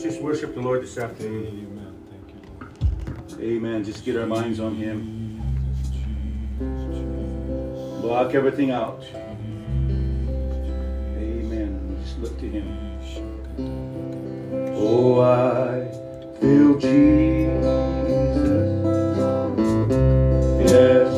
Let's just worship the Lord this afternoon. Amen. Thank you, Amen. Just get our minds on Him. Block everything out. Amen. Just look to Him. Oh, I feel Jesus. Yes.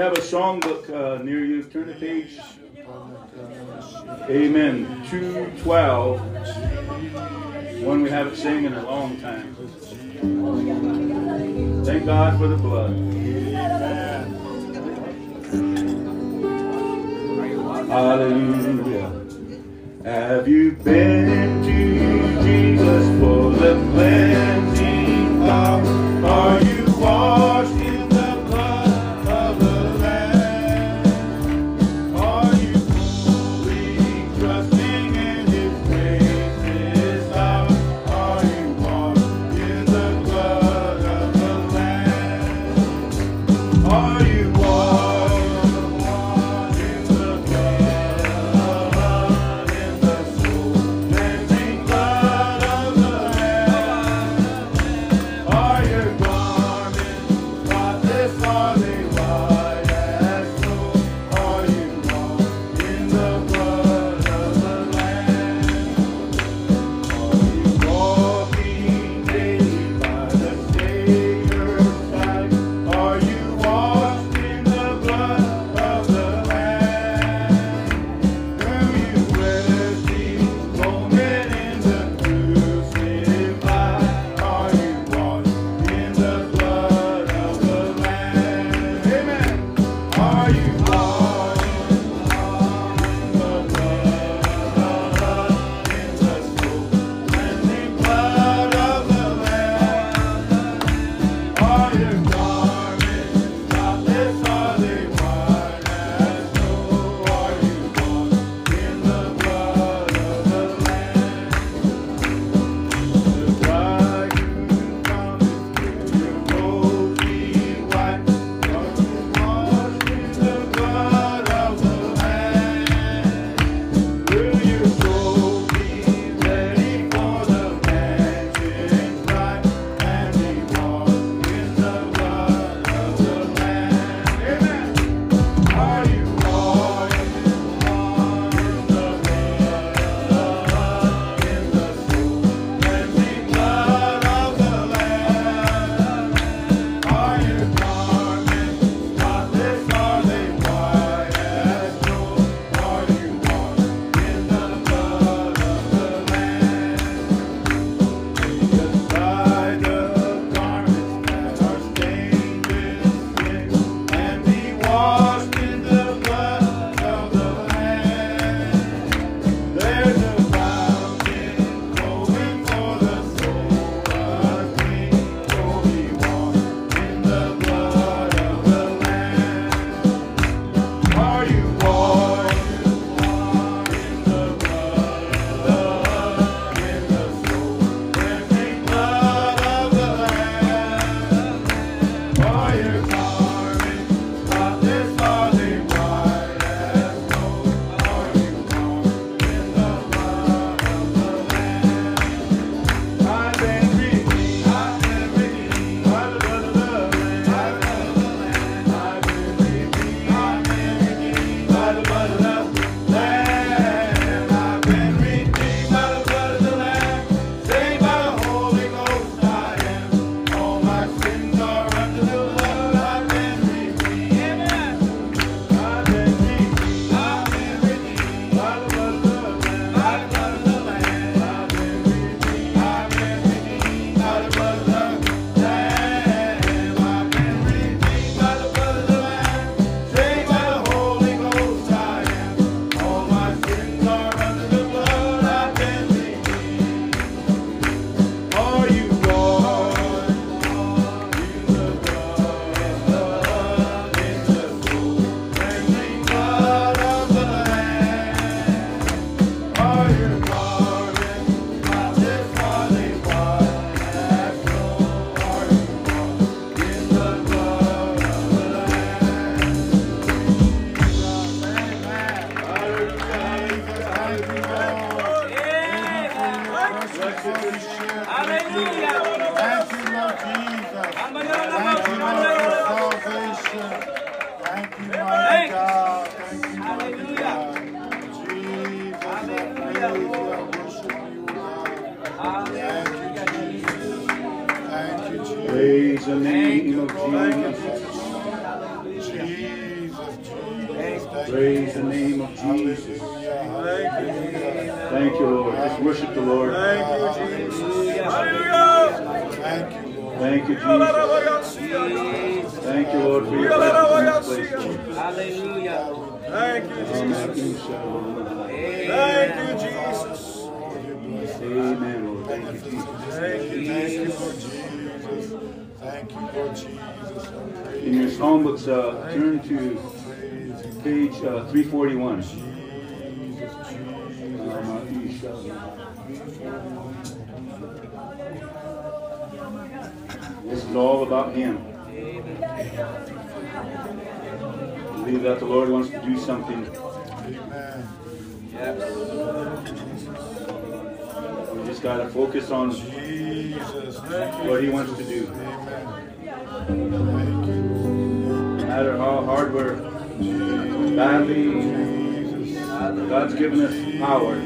have a song book uh, near you, turn the page. Amen. 212. One we haven't sang in a long time. Thank God for the blood. Hallelujah. Have you been to Jesus for the cleansing power? Are you walking? About Him. Believe that the Lord wants to do something. Amen. We just got to focus on Jesus, what He wants to do. Amen. Thank. No matter how hard we're battling, God's given us power.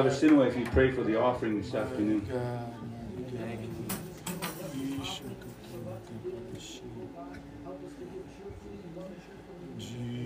Brother Sinua, if you pray for the offering this afternoon. Jesus.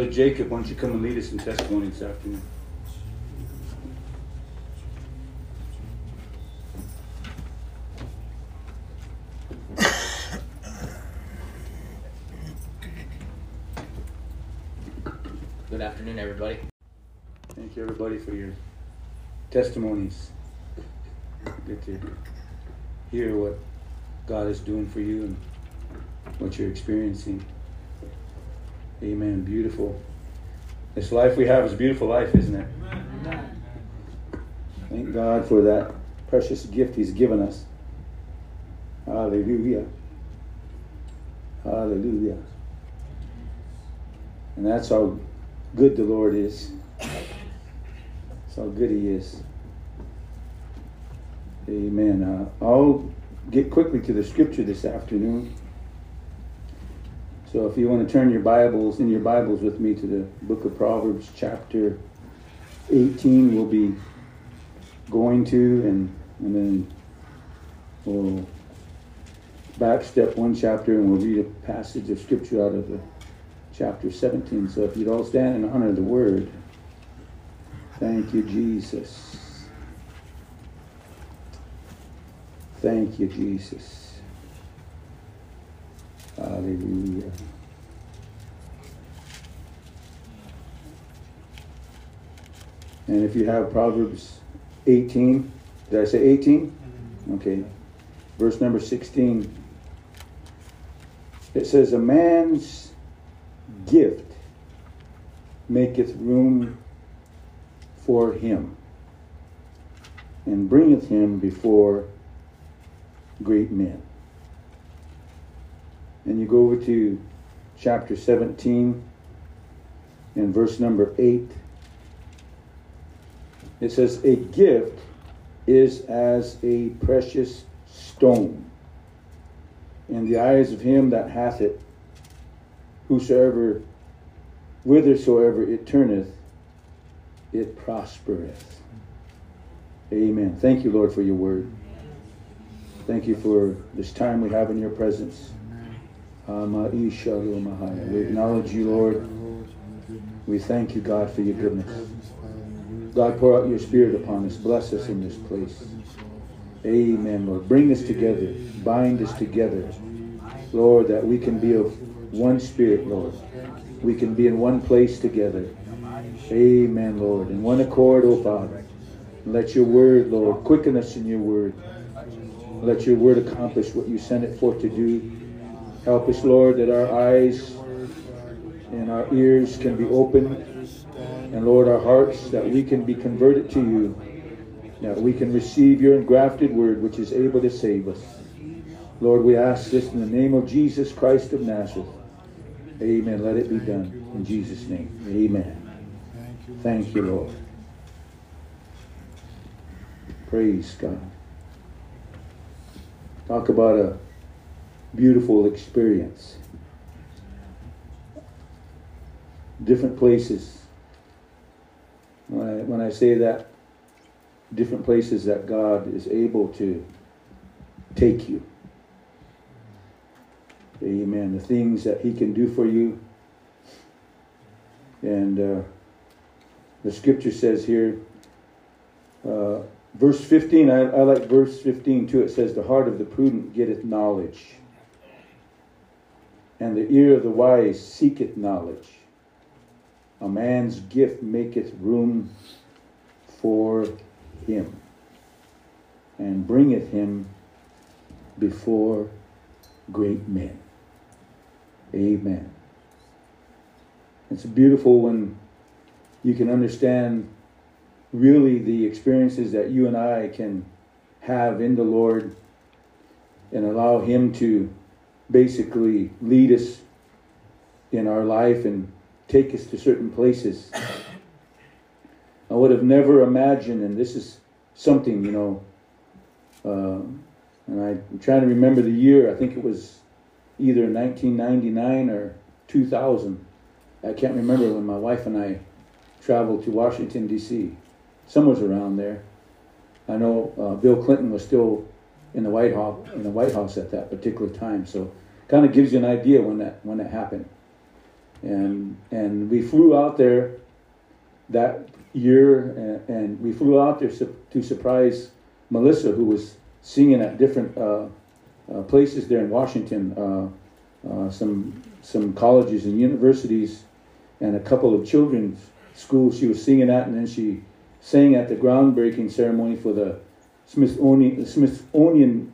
Brother Jacob, why don't you come and lead us in testimony this afternoon? Good afternoon, everybody. Thank you, everybody, for your testimonies. Good to hear what God is doing for you and what you're experiencing. Amen. Beautiful. This life we have is a beautiful life, isn't it? Thank God for that precious gift He's given us. Hallelujah. Hallelujah. And that's how good the Lord is. That's how good He is. Amen. Uh, I'll get quickly to the scripture this afternoon. So if you want to turn your Bibles, in your Bibles with me to the book of Proverbs, chapter 18, we'll be going to, and, and then we'll back step one chapter and we'll read a passage of scripture out of the chapter 17. So if you'd all stand and honor the word. Thank you, Jesus. Thank you, Jesus. Hallelujah. And if you have Proverbs 18, did I say 18? Okay. Verse number 16. It says, A man's gift maketh room for him, and bringeth him before great men. And you go over to chapter 17 and verse number 8. It says, A gift is as a precious stone in the eyes of him that hath it, whosoever, whithersoever it turneth, it prospereth. Amen. Thank you, Lord, for your word. Thank you for this time we have in your presence. We acknowledge you, Lord. We thank you, God, for your goodness. God, pour out your spirit upon us. Bless us in this place. Amen, Lord. Bring us together. Bind us together. Lord, that we can be of one spirit, Lord. We can be in one place together. Amen, Lord. In one accord, O Father. Let your word, Lord, quicken us in your word. Let your word accomplish what you sent it forth to do. Help us, Lord, that our eyes and our ears can be open. And Lord, our hearts, that we can be converted to you. That we can receive your engrafted word, which is able to save us. Lord, we ask this in the name of Jesus Christ of Nazareth. Amen. Let it be done. In Jesus' name. Amen. Thank you, Lord. Praise God. Talk about a beautiful experience. Different places. When I, when I say that, different places that God is able to take you. Amen. The things that He can do for you. And uh, the scripture says here, uh, verse 15, I, I like verse 15 too. It says, The heart of the prudent getteth knowledge, and the ear of the wise seeketh knowledge. A man's gift maketh room for him, and bringeth him before great men. Amen. It's beautiful when you can understand really the experiences that you and I can have in the Lord and allow Him to basically lead us in our life and take us to certain places. I would have never imagined, and this is something, you know, uh, and I, I'm trying to remember the year, I think it was either 1999 or 2000. I can't remember when my wife and I traveled to Washington, D.C. Somewhere's around there. I know uh, Bill Clinton was still in the White House in the White House at that particular time, so kind of gives you an idea when that when that happened. And and we flew out there that year, and, and we flew out there su- to surprise Melissa, who was singing at different uh, uh, places there in Washington, uh, uh, some some colleges and universities, and a couple of children's schools she was singing at, and then she sang at the groundbreaking ceremony for the Smithsonian, Smithsonian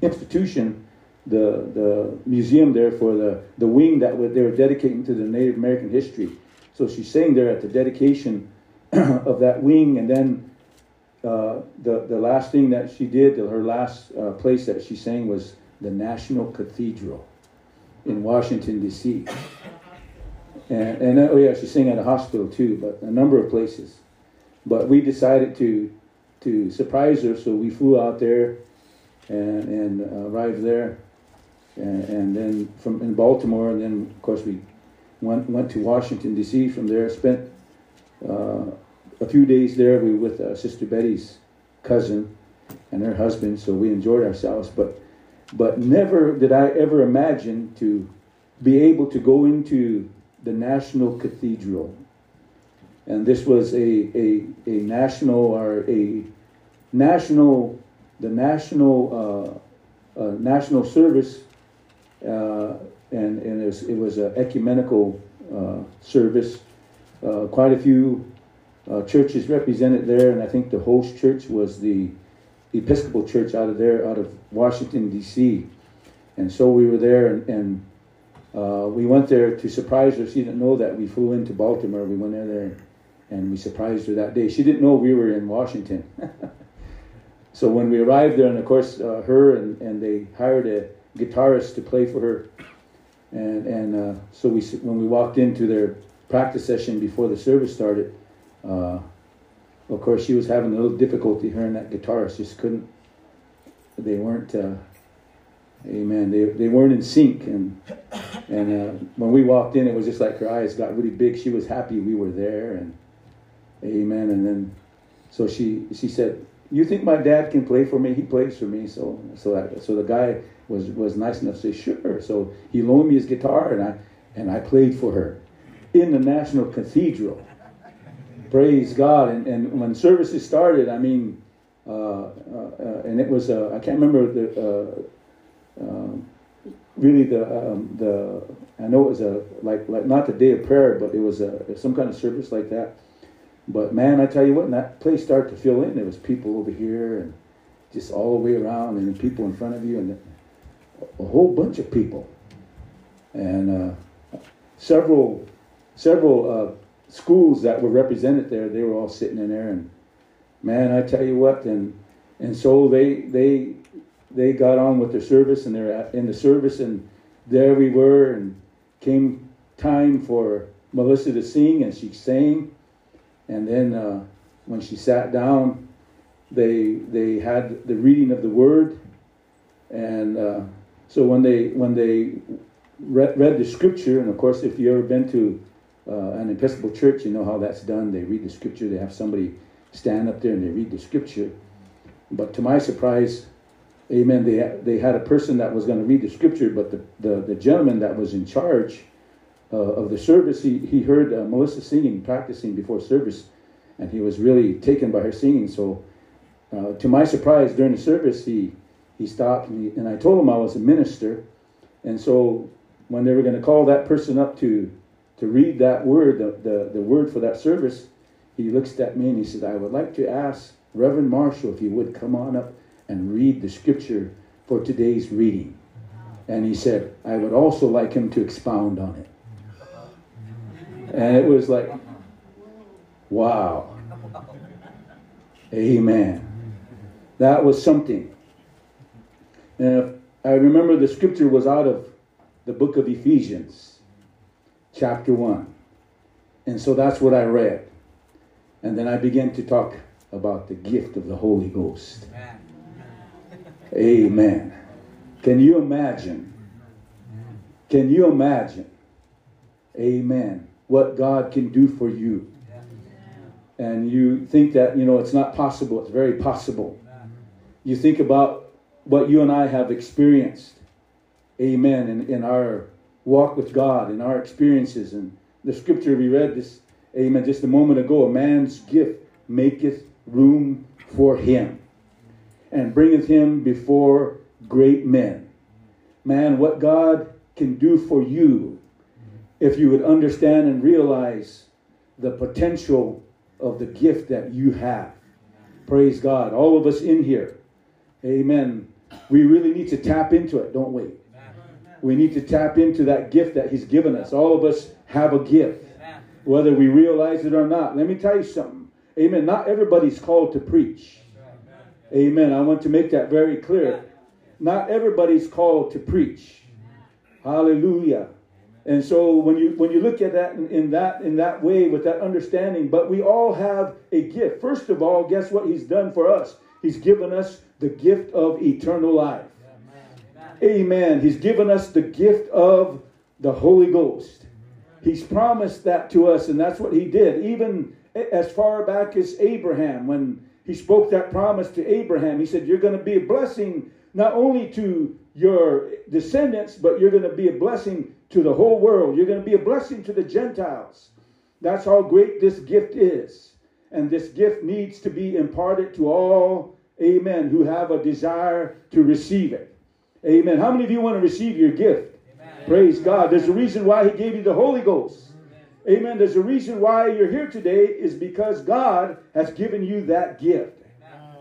Institution, the the museum there for the the wing that they were dedicating to the Native American history. So she sang there at the dedication of that wing, and then uh, the the last thing that she did, her last uh, place that she sang was the National Cathedral in Washington D.C. And, and oh yeah, she sang at a hospital too, but a number of places. But we decided to to surprise her, so we flew out there and, and arrived there, and, and then from in Baltimore, and then of course we went went to Washington D.C. From there, spent uh, a few days there. We with uh, Sister Betty's cousin and her husband, so we enjoyed ourselves. But but never did I ever imagine to be able to go into the National Cathedral. And this was a, a, a national or a national, the national, uh, uh, national service, uh, and, and it was, it was an ecumenical uh, service. Uh, quite a few uh, churches represented there, and I think the host church was the Episcopal Church out of there, out of Washington, D.C. And so we were there, and, and we went there to surprise her. She didn't know that we flew into Baltimore. We went in there and we surprised her that day. She didn't know we were in Washington. so when we arrived there, and of course, uh, her and, and they hired a guitarist to play for her. And, and uh, so we, when we walked into their practice session before the service started, uh, of course, she was having a little difficulty hearing that guitarist. Just couldn't, they weren't, uh, amen, they, they weren't in sync. And, and uh, when we walked in, it was just like her eyes got really big. She was happy we were there. And, amen. And then, so she, she said, you think my dad can play for me? He plays for me. So, so, that, so the guy was, was nice enough to say, sure. So he loaned me his guitar and I, and I played for her in the National Cathedral. Praise God. And, and when services started, I mean, uh, uh, uh, and it was, uh, I can't remember the, uh, um, really the, um, the, I know it was a, like, like, not the day of prayer, but it was a, some kind of service like that. But man, I tell you what, when that place started to fill in, there was people over here and just all the way around and people in front of you and a whole bunch of people. And uh, several, several uh, schools that were represented there, they were all sitting in there, and man, I tell you what, and and so they they they got on with their service, and they're in the service, and there we were, and came time for Melissa to sing, and she sang, and then uh, when she sat down, they they had the reading of the word, and uh, so when they when they read, read the scripture, and of course, if you've ever been to uh, an Episcopal church, you know how that's done. They read the scripture, they have somebody stand up there and they read the scripture. But to my surprise, amen, they, they had a person that was going to read the scripture, but the, the, the gentleman that was in charge uh, of the service, he, he heard uh, Melissa singing, practicing before service, and he was really taken by her singing. So, uh, to my surprise, during the service, he, he stopped and, he, and I told him I was a minister. And so, when they were going to call that person up to to read that word, the, the, the word for that service, he looks at me and he said, I would like to ask Reverend Marshall if he would come on up and read the scripture for today's reading. And he said, I would also like him to expound on it. And it was like, wow. Amen. That was something. And I remember the scripture was out of the book of Ephesians chapter 1. And so that's what I read. And then I began to talk about the gift of the Holy Ghost. Amen. Amen. Can you imagine? Can you imagine? Amen. What God can do for you. And you think that, you know, it's not possible. It's very possible. You think about what you and I have experienced. Amen. In, in our walk with God in our experiences. And the scripture we read this, amen, just a moment ago a man's gift maketh room for him and bringeth him before great men. Man, what God can do for you if you would understand and realize the potential of the gift that you have. Praise God. All of us in here, amen. We really need to tap into it, don't we? We need to tap into that gift that He's given us. All of us have a gift. whether we realize it or not. Let me tell you something. Amen. Not everybody's called to preach. Amen. I want to make that very clear. Not everybody's called to preach. Hallelujah. And so when you when you look at that in, in that in that way with that understanding, but we all have a gift. First of all, guess what he's done for us? He's given us the gift of eternal life. Amen. He's given us the gift of the Holy Ghost. He's promised that to us, and that's what he did. Even as far back as Abraham, when he spoke that promise to Abraham, he said, You're going to be a blessing not only to your descendants, but you're going to be a blessing to the whole world. You're going to be a blessing to the Gentiles. That's how great this gift is. And this gift needs to be imparted to all, amen, who have a desire to receive it. Amen. How many of you want to receive your gift? Praise God. There's a reason why He gave you the Holy Ghost. Amen. There's a reason why you're here today is because God has given you that gift.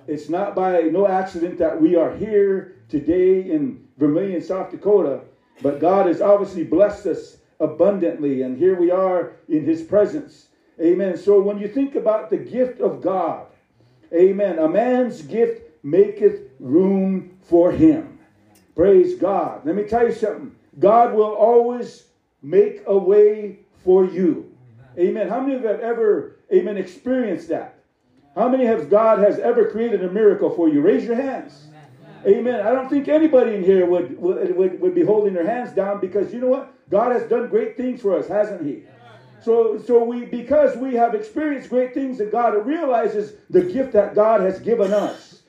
It's not by no accident that we are here today in Vermillion, South Dakota, but God has obviously blessed us abundantly, and here we are in His presence. Amen. So when you think about the gift of God, amen, a man's gift maketh room for him. Praise God. Let me tell you something. God will always make a way for you. Amen. How many of you have ever, amen, experienced that? How many have God has ever created a miracle for you? Raise your hands. Amen. I don't think anybody in here would, would, would, would be holding their hands down because you know what? God has done great things for us, hasn't He? So, so we because we have experienced great things that God realizes the gift that God has given us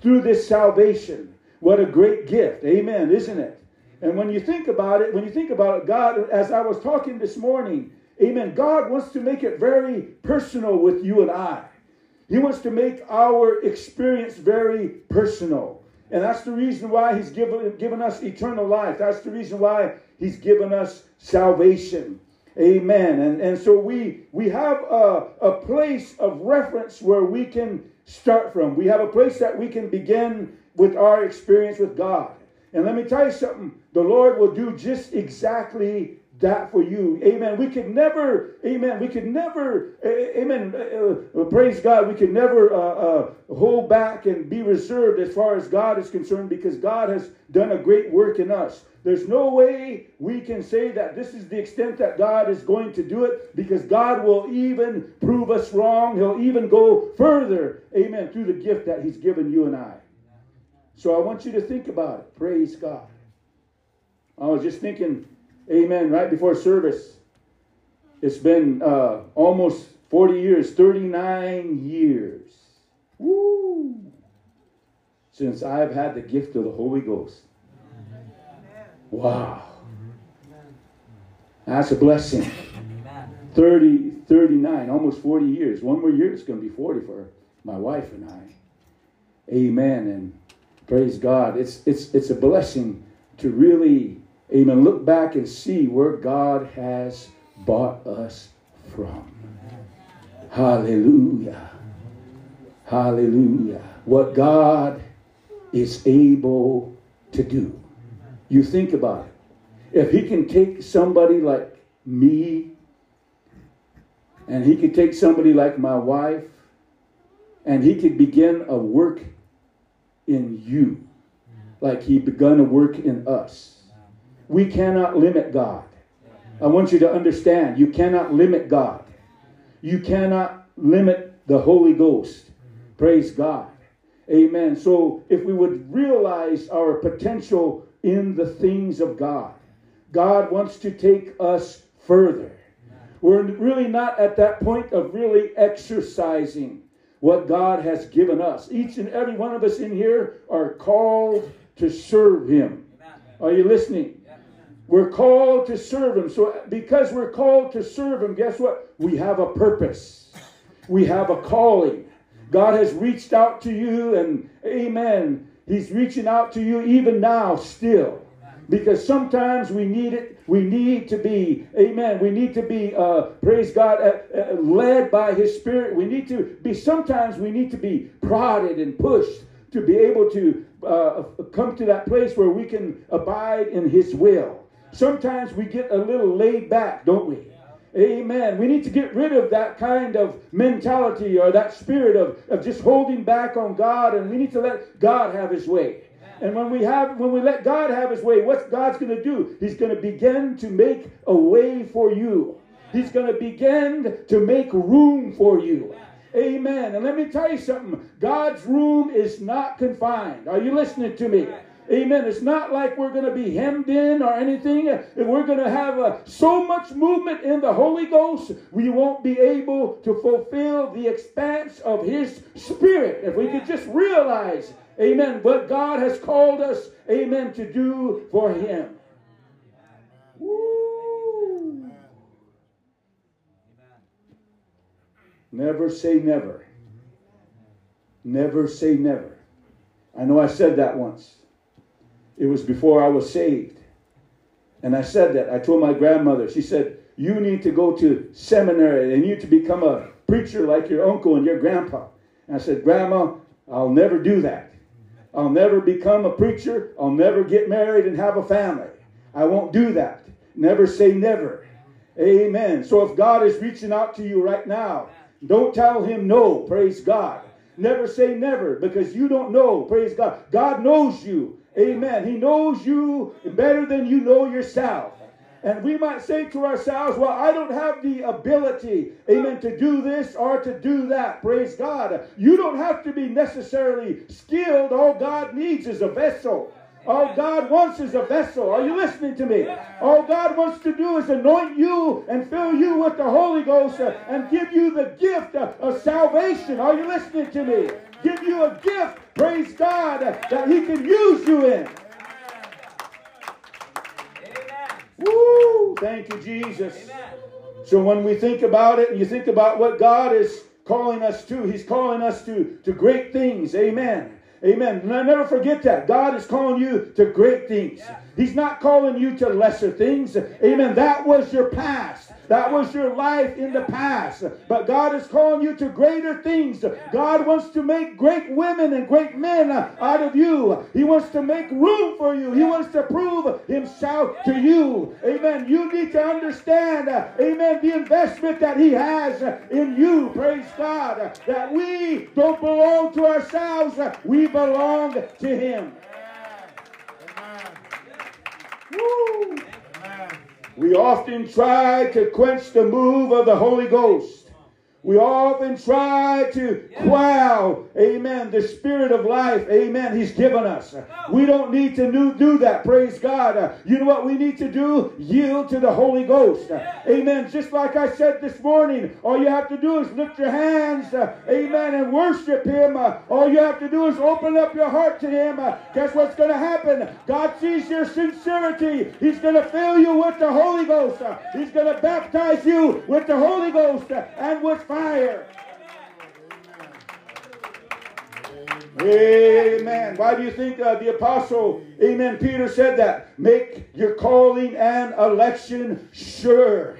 through this salvation. What a great gift. Amen, isn't it? And when you think about it, when you think about it, God, as I was talking this morning, amen, God wants to make it very personal with you and I. He wants to make our experience very personal. And that's the reason why he's given, given us eternal life. That's the reason why he's given us salvation. Amen. And, and so we, we have a, a place of reference where we can start from. We have a place that we can begin with our experience with God. And let me tell you something the Lord will do just exactly that for you. Amen. We could never, amen, we could never, amen, uh, uh, praise God, we could never uh, uh, hold back and be reserved as far as God is concerned because God has done a great work in us. There's no way we can say that this is the extent that God is going to do it because God will even prove us wrong. He'll even go further, amen, through the gift that He's given you and I. So I want you to think about it. Praise God. I was just thinking, amen, right before service. It's been uh, almost 40 years, 39 years. Woo! Since I've had the gift of the Holy Ghost. Wow. That's a blessing. 30, 39, almost 40 years. One more year, it's going to be 40 for my wife and I. Amen. And praise God. It's, it's, it's a blessing to really, amen, look back and see where God has bought us from. Hallelujah. Hallelujah. What God is able to do. You think about it. If he can take somebody like me, and he could take somebody like my wife, and he could begin a work in you, like he begun a work in us. We cannot limit God. I want you to understand you cannot limit God. You cannot limit the Holy Ghost. Praise God. Amen. So if we would realize our potential in the things of God, God wants to take us further. We're really not at that point of really exercising what God has given us. Each and every one of us in here are called to serve Him. Are you listening? We're called to serve Him. So, because we're called to serve Him, guess what? We have a purpose, we have a calling. God has reached out to you, and amen. He's reaching out to you even now, still. Because sometimes we need it. We need to be, amen. We need to be, uh, praise God, uh, uh, led by His Spirit. We need to be, sometimes we need to be prodded and pushed to be able to uh, come to that place where we can abide in His will. Sometimes we get a little laid back, don't we? Amen. We need to get rid of that kind of mentality or that spirit of, of just holding back on God, and we need to let God have his way. And when we have when we let God have his way, what's God's going to do? He's going to begin to make a way for you. He's going to begin to make room for you. Amen. And let me tell you something. God's room is not confined. Are you listening to me? Amen. It's not like we're going to be hemmed in or anything. If we're going to have uh, so much movement in the Holy Ghost, we won't be able to fulfill the expanse of His Spirit. If we could just realize, amen, what God has called us, amen, to do for Him. Woo. Never say never. Never say never. I know I said that once. It was before I was saved. And I said that. I told my grandmother, she said, You need to go to seminary and you need to become a preacher like your uncle and your grandpa. And I said, Grandma, I'll never do that. I'll never become a preacher. I'll never get married and have a family. I won't do that. Never say never. Amen. So if God is reaching out to you right now, don't tell him no. Praise God. Never say never because you don't know. Praise God. God knows you. Amen. He knows you better than you know yourself. And we might say to ourselves, well, I don't have the ability, amen, to do this or to do that. Praise God. You don't have to be necessarily skilled. All God needs is a vessel. All God wants is a vessel. Are you listening to me? All God wants to do is anoint you and fill you with the Holy Ghost and give you the gift of salvation. Are you listening to me? Give you a gift, praise God, that He can use you in. Woo! Thank you, Jesus. So when we think about it and you think about what God is calling us to, He's calling us to, to great things. Amen. Amen. Never forget that. God is calling you to great things. He's not calling you to lesser things. Amen. That was your past. That was your life in the past. But God is calling you to greater things. God wants to make great women and great men out of you. He wants to make room for you. He wants to prove himself to you. Amen. You need to understand, amen, the investment that he has in you. Praise God. That we don't belong to ourselves. We belong to him. Amen. Woo. We often try to quench the move of the Holy Ghost. We often try to quell, amen, the spirit of life, amen, he's given us. We don't need to do, that, praise God. Uh, you know what we need to do? Yield to the Holy Ghost. Amen. Just like I said this morning, all you have to do is lift your hands, uh, amen, and worship him. Uh, all you have to do is open up your heart to him. Guess what's going to happen? God sees your sincerity. He's going to fill you with the Holy Ghost. He's going to baptize you with the Holy Ghost and with fire. Amen. Why do you think uh, the apostle, amen, Peter said that? Make your calling and election sure.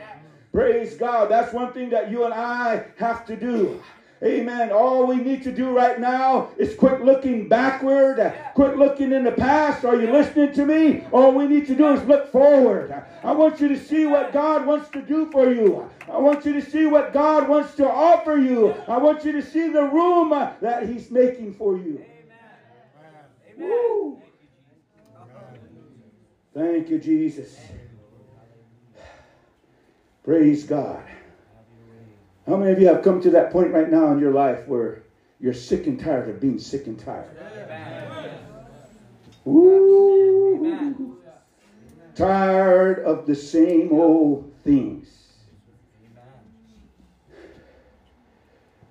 Praise God. That's one thing that you and I have to do. Amen. All we need to do right now is quit looking backward, quit looking in the past. Are you listening to me? All we need to do is look forward. I want you to see what God wants to do for you. I want you to see what God wants to offer you. I want you to see the room that He's making for you. Woo. Thank you, Jesus. Praise God. How many of you have come to that point right now in your life where you're sick and tired of being sick and tired? Ooh. Tired of the same old things.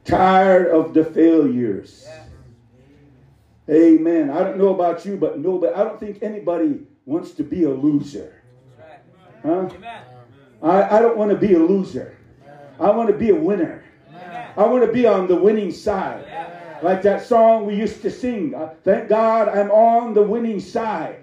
Tired of the failures. Amen. I don't know about you, but no, but I don't think anybody wants to be a loser. Huh? I, I don't want to be a loser. I want to be a winner. I want to be on the winning side. Like that song we used to sing. Uh, Thank God I'm on the winning side.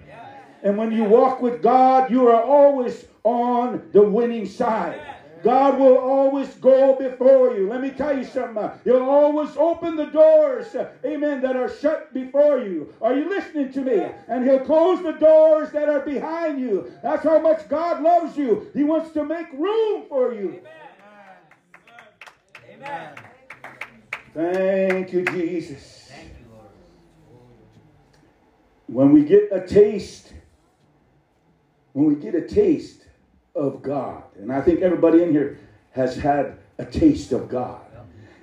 And when you walk with God, you are always on the winning side. God will always go before you. Let me tell you something. uh, He'll always open the doors, uh, amen, that are shut before you. Are you listening to me? And He'll close the doors that are behind you. That's how much God loves you. He wants to make room for you. Amen. Thank you, Jesus. When we get a taste, when we get a taste of God, and I think everybody in here has had a taste of God.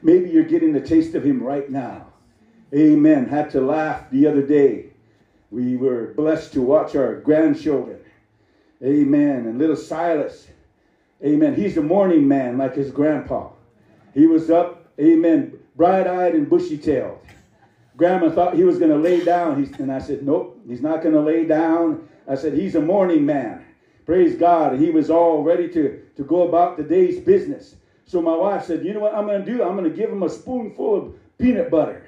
Maybe you're getting a taste of Him right now. Amen. Had to laugh the other day. We were blessed to watch our grandchildren. Amen. And little Silas. Amen. He's a morning man like his grandpa. He was up, amen, bright eyed and bushy tailed. Grandma thought he was going to lay down. He's, and I said, Nope, he's not going to lay down. I said, He's a morning man. Praise God. He was all ready to, to go about the day's business. So my wife said, You know what I'm going to do? I'm going to give him a spoonful of peanut butter.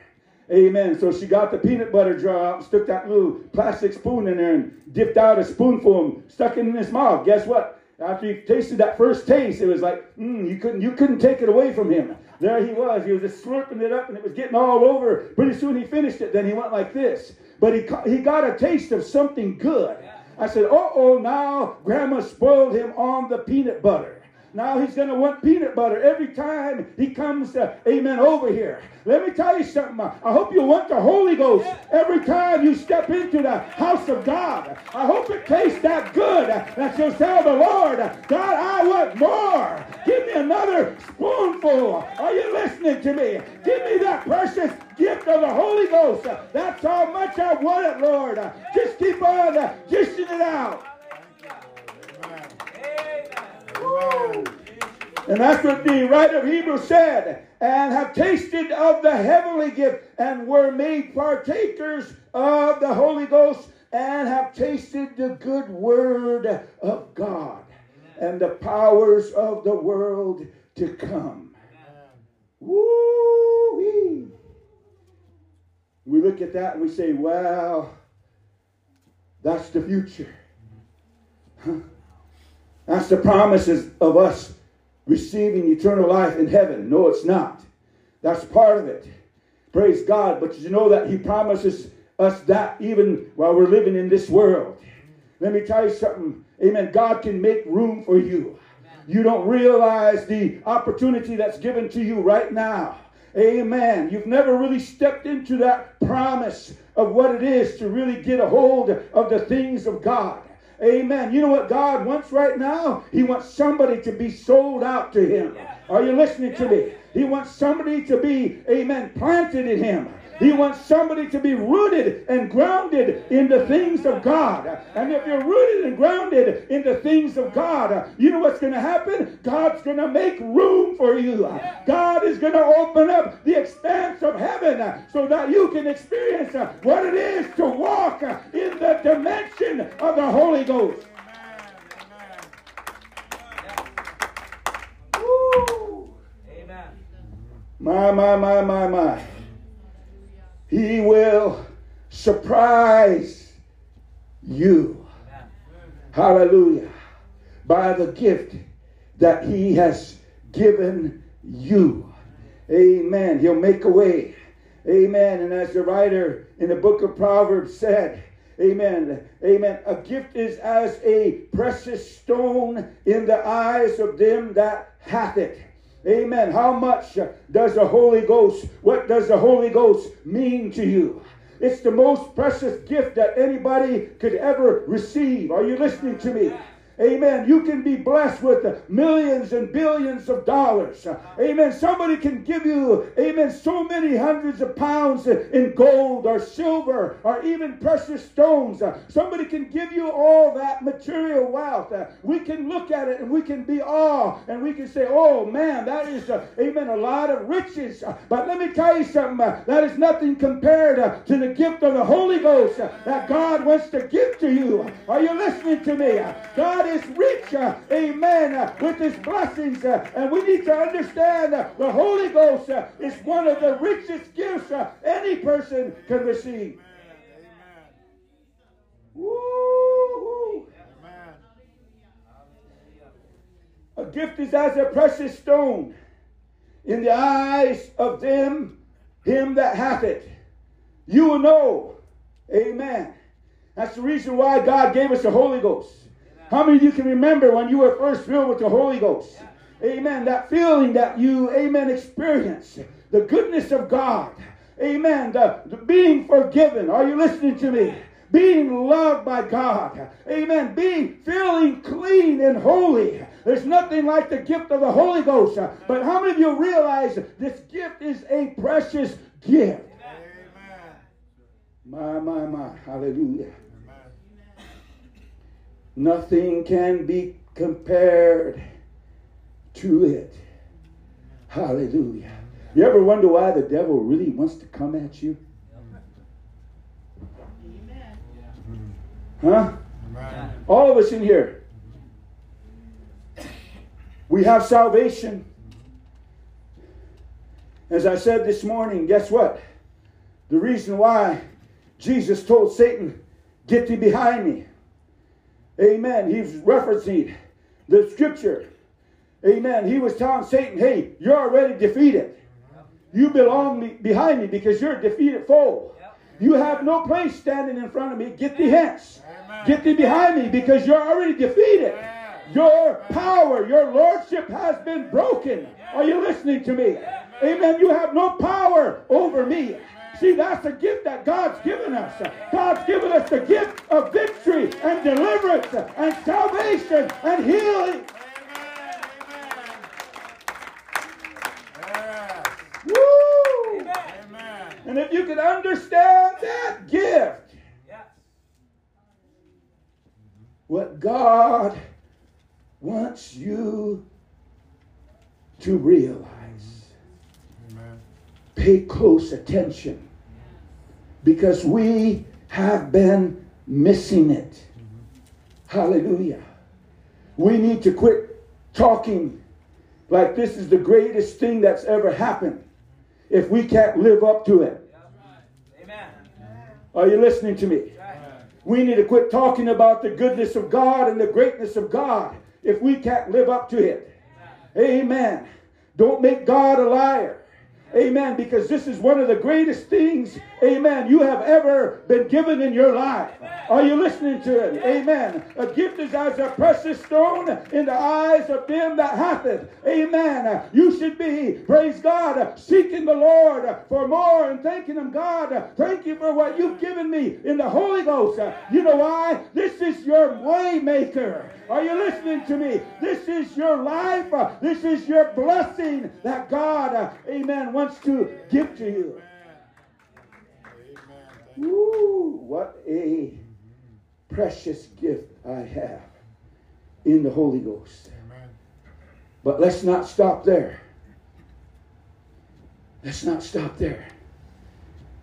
Amen. So she got the peanut butter jar out stuck that little plastic spoon in there and dipped out a spoonful and stuck it in his mouth. Guess what? After he tasted that first taste, it was like, mm, you couldn't you couldn't take it away from him. There he was. He was just slurping it up and it was getting all over. Pretty soon he finished it. Then he went like this. But he, he got a taste of something good. I said, uh oh, now grandma spoiled him on the peanut butter. Now he's going to want peanut butter every time he comes, uh, amen, over here. Let me tell you something. I hope you want the Holy Ghost every time you step into the house of God. I hope it tastes that good uh, that you'll tell the Lord, God, I want more. Give me another spoonful. Are you listening to me? Give me that precious gift of the Holy Ghost. That's how much I want it, Lord. Just keep on uh, dishing it out. And that's what the writer of Hebrews said. And have tasted of the heavenly gift and were made partakers of the Holy Ghost and have tasted the good word of God and the powers of the world to come. Woo-wee. We look at that and we say, wow, that's the future. Huh? That's the promises of us receiving eternal life in heaven. No, it's not. That's part of it. Praise God. But you know that He promises us that even while we're living in this world. Let me tell you something. Amen. God can make room for you. You don't realize the opportunity that's given to you right now. Amen. You've never really stepped into that promise of what it is to really get a hold of the things of God. Amen. You know what God wants right now? He wants somebody to be sold out to Him. Are you listening to me? He wants somebody to be, amen, planted in Him. He wants somebody to be rooted and grounded in the things of God. And if you're rooted and grounded in the things of God, you know what's going to happen? God's going to make room for you. God is going to open up the expanse of heaven so that you can experience what it is to walk in the dimension of the Holy Ghost. Amen. My, my, my, my, my. He will surprise you. Hallelujah. By the gift that He has given you. Amen. He'll make a way. Amen. And as the writer in the book of Proverbs said, Amen. Amen. A gift is as a precious stone in the eyes of them that hath it. Amen. How much does the Holy Ghost, what does the Holy Ghost mean to you? It's the most precious gift that anybody could ever receive. Are you listening to me? Amen. You can be blessed with millions and billions of dollars. Amen. Somebody can give you, amen, so many hundreds of pounds in gold or silver or even precious stones. Somebody can give you all that material wealth. We can look at it and we can be awe and we can say, oh man, that is, uh, amen, a lot of riches. But let me tell you something. That is nothing compared to the gift of the Holy Ghost that God wants to give to you. Are you listening to me? God is rich, uh, amen, uh, with his blessings. uh, and we need to understand the Holy Ghost is one of the richest gifts any person can receive. Woo! A gift is as a precious stone in the eyes of them, him that hath it. You will know. Amen. That's the reason why God gave us the Holy Ghost. How many of you can remember when you were first filled with the Holy Ghost? Amen. That feeling that you, amen, experience the goodness of God. Amen. The, the being forgiven. Are you listening to me? Being loved by God. Amen. Being feeling clean and holy. There's nothing like the gift of the Holy Ghost. But how many of you realize this gift is a precious gift? Amen. My, my, my. Hallelujah. Nothing can be compared to it. Hallelujah. You ever wonder why the devil really wants to come at you? Huh? All of us in here. We have salvation. As I said this morning, guess what? The reason why Jesus told Satan, Get thee behind me. Amen. He's referencing the scripture. Amen. He was telling Satan, Hey, you're already defeated. You belong me, behind me because you're a defeated foe. You have no place standing in front of me. Get thee hence. Get thee behind me because you're already defeated. Your power, your lordship has been broken. Are you listening to me? Amen. You have no power over me. See, that's the gift that God's given us. God's given us the gift of victory and deliverance and salvation and healing. Yes. Woo! Amen. And if you can understand that gift, what God wants you to realize. Amen. Pay close attention because we have been missing it. Hallelujah. We need to quit talking like this is the greatest thing that's ever happened if we can't live up to it. Amen. Are you listening to me? We need to quit talking about the goodness of God and the greatness of God if we can't live up to it. Amen. Don't make God a liar. Amen. Because this is one of the greatest things, amen, you have ever been given in your life. Are you listening to it? Amen. A gift is as a precious stone in the eyes of them that hath it. Amen. You should be, praise God, seeking the Lord for more and thanking Him, God. Thank you for what you've given me in the Holy Ghost. You know why? This is your way maker. Are you listening to me? This is your life. This is your blessing that God, amen, wants to give to you. Woo, what a precious gift I have in the Holy Ghost. But let's not stop there. Let's not stop there.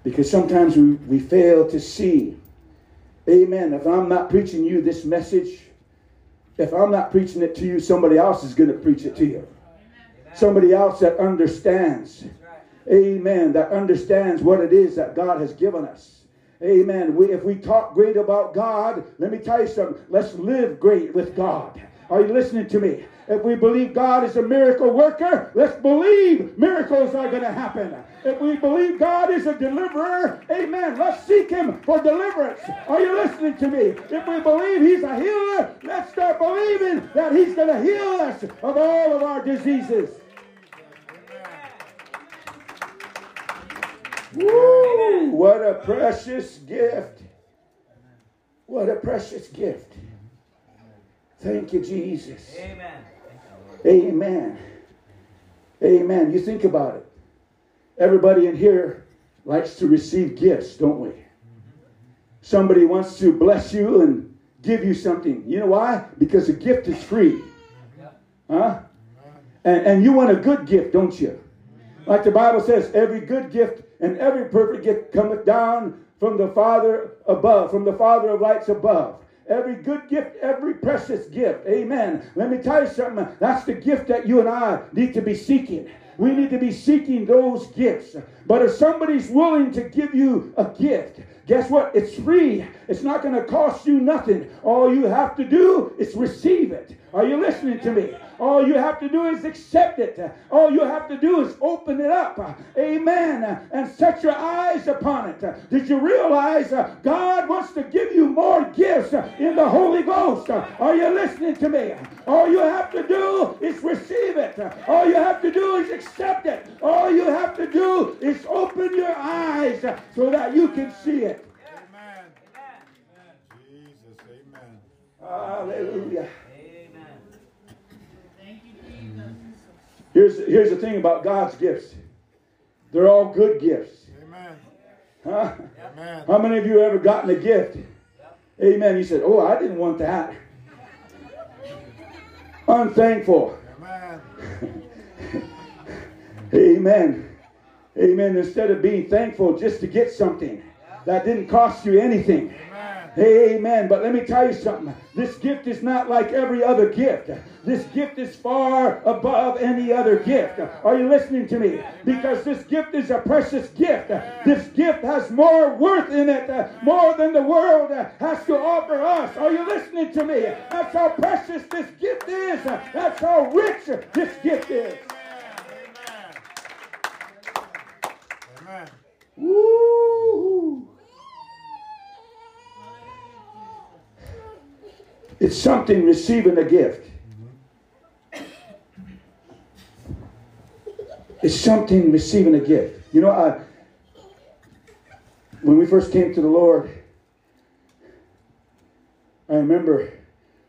Because sometimes we, we fail to see. Amen. If I'm not preaching you this message, if I'm not preaching it to you, somebody else is going to preach it to you. Somebody else that understands. Amen. That understands what it is that God has given us. Amen. We, if we talk great about God, let me tell you something. Let's live great with God. Are you listening to me? If we believe God is a miracle worker, let's believe miracles are going to happen. If we believe God is a deliverer, amen, let's seek Him for deliverance. Are you listening to me? If we believe He's a healer, let's start believing that He's going to heal us of all of our diseases. Woo! What a precious gift. What a precious gift. Thank you, Jesus. Amen. Amen. Amen. You think about it. Everybody in here likes to receive gifts, don't we? Somebody wants to bless you and give you something. You know why? Because a gift is free. Huh? And, and you want a good gift, don't you? Like the Bible says, every good gift and every perfect gift cometh down from the Father above, from the Father of lights above. Every good gift, every precious gift. Amen. Let me tell you something. That's the gift that you and I need to be seeking. We need to be seeking those gifts. But if somebody's willing to give you a gift, guess what? It's free. It's not going to cost you nothing. All you have to do is receive it. Are you listening to me? All you have to do is accept it. All you have to do is open it up. Amen. And set your eyes upon it. Did you realize God wants to give you more gifts in the Holy Ghost? Are you listening to me? All you have to do is receive it. All you have to do is accept it. All you have to do is open your eyes so that you can see it. Amen. Jesus, amen. Hallelujah. Here's, here's the thing about God's gifts. They're all good gifts. Amen. Huh? Amen. How many of you ever gotten a gift? Amen. You said, Oh, I didn't want that. Unthankful. Amen. Amen. Amen. Instead of being thankful just to get something that didn't cost you anything. Amen. Amen. But let me tell you something. This gift is not like every other gift. This gift is far above any other gift. Are you listening to me? Because this gift is a precious gift. This gift has more worth in it, more than the world has to offer us. Are you listening to me? That's how precious this gift is. That's how rich this gift is. Amen. Woo! It's something receiving a gift. It's something receiving a gift. You know, I, when we first came to the Lord, I remember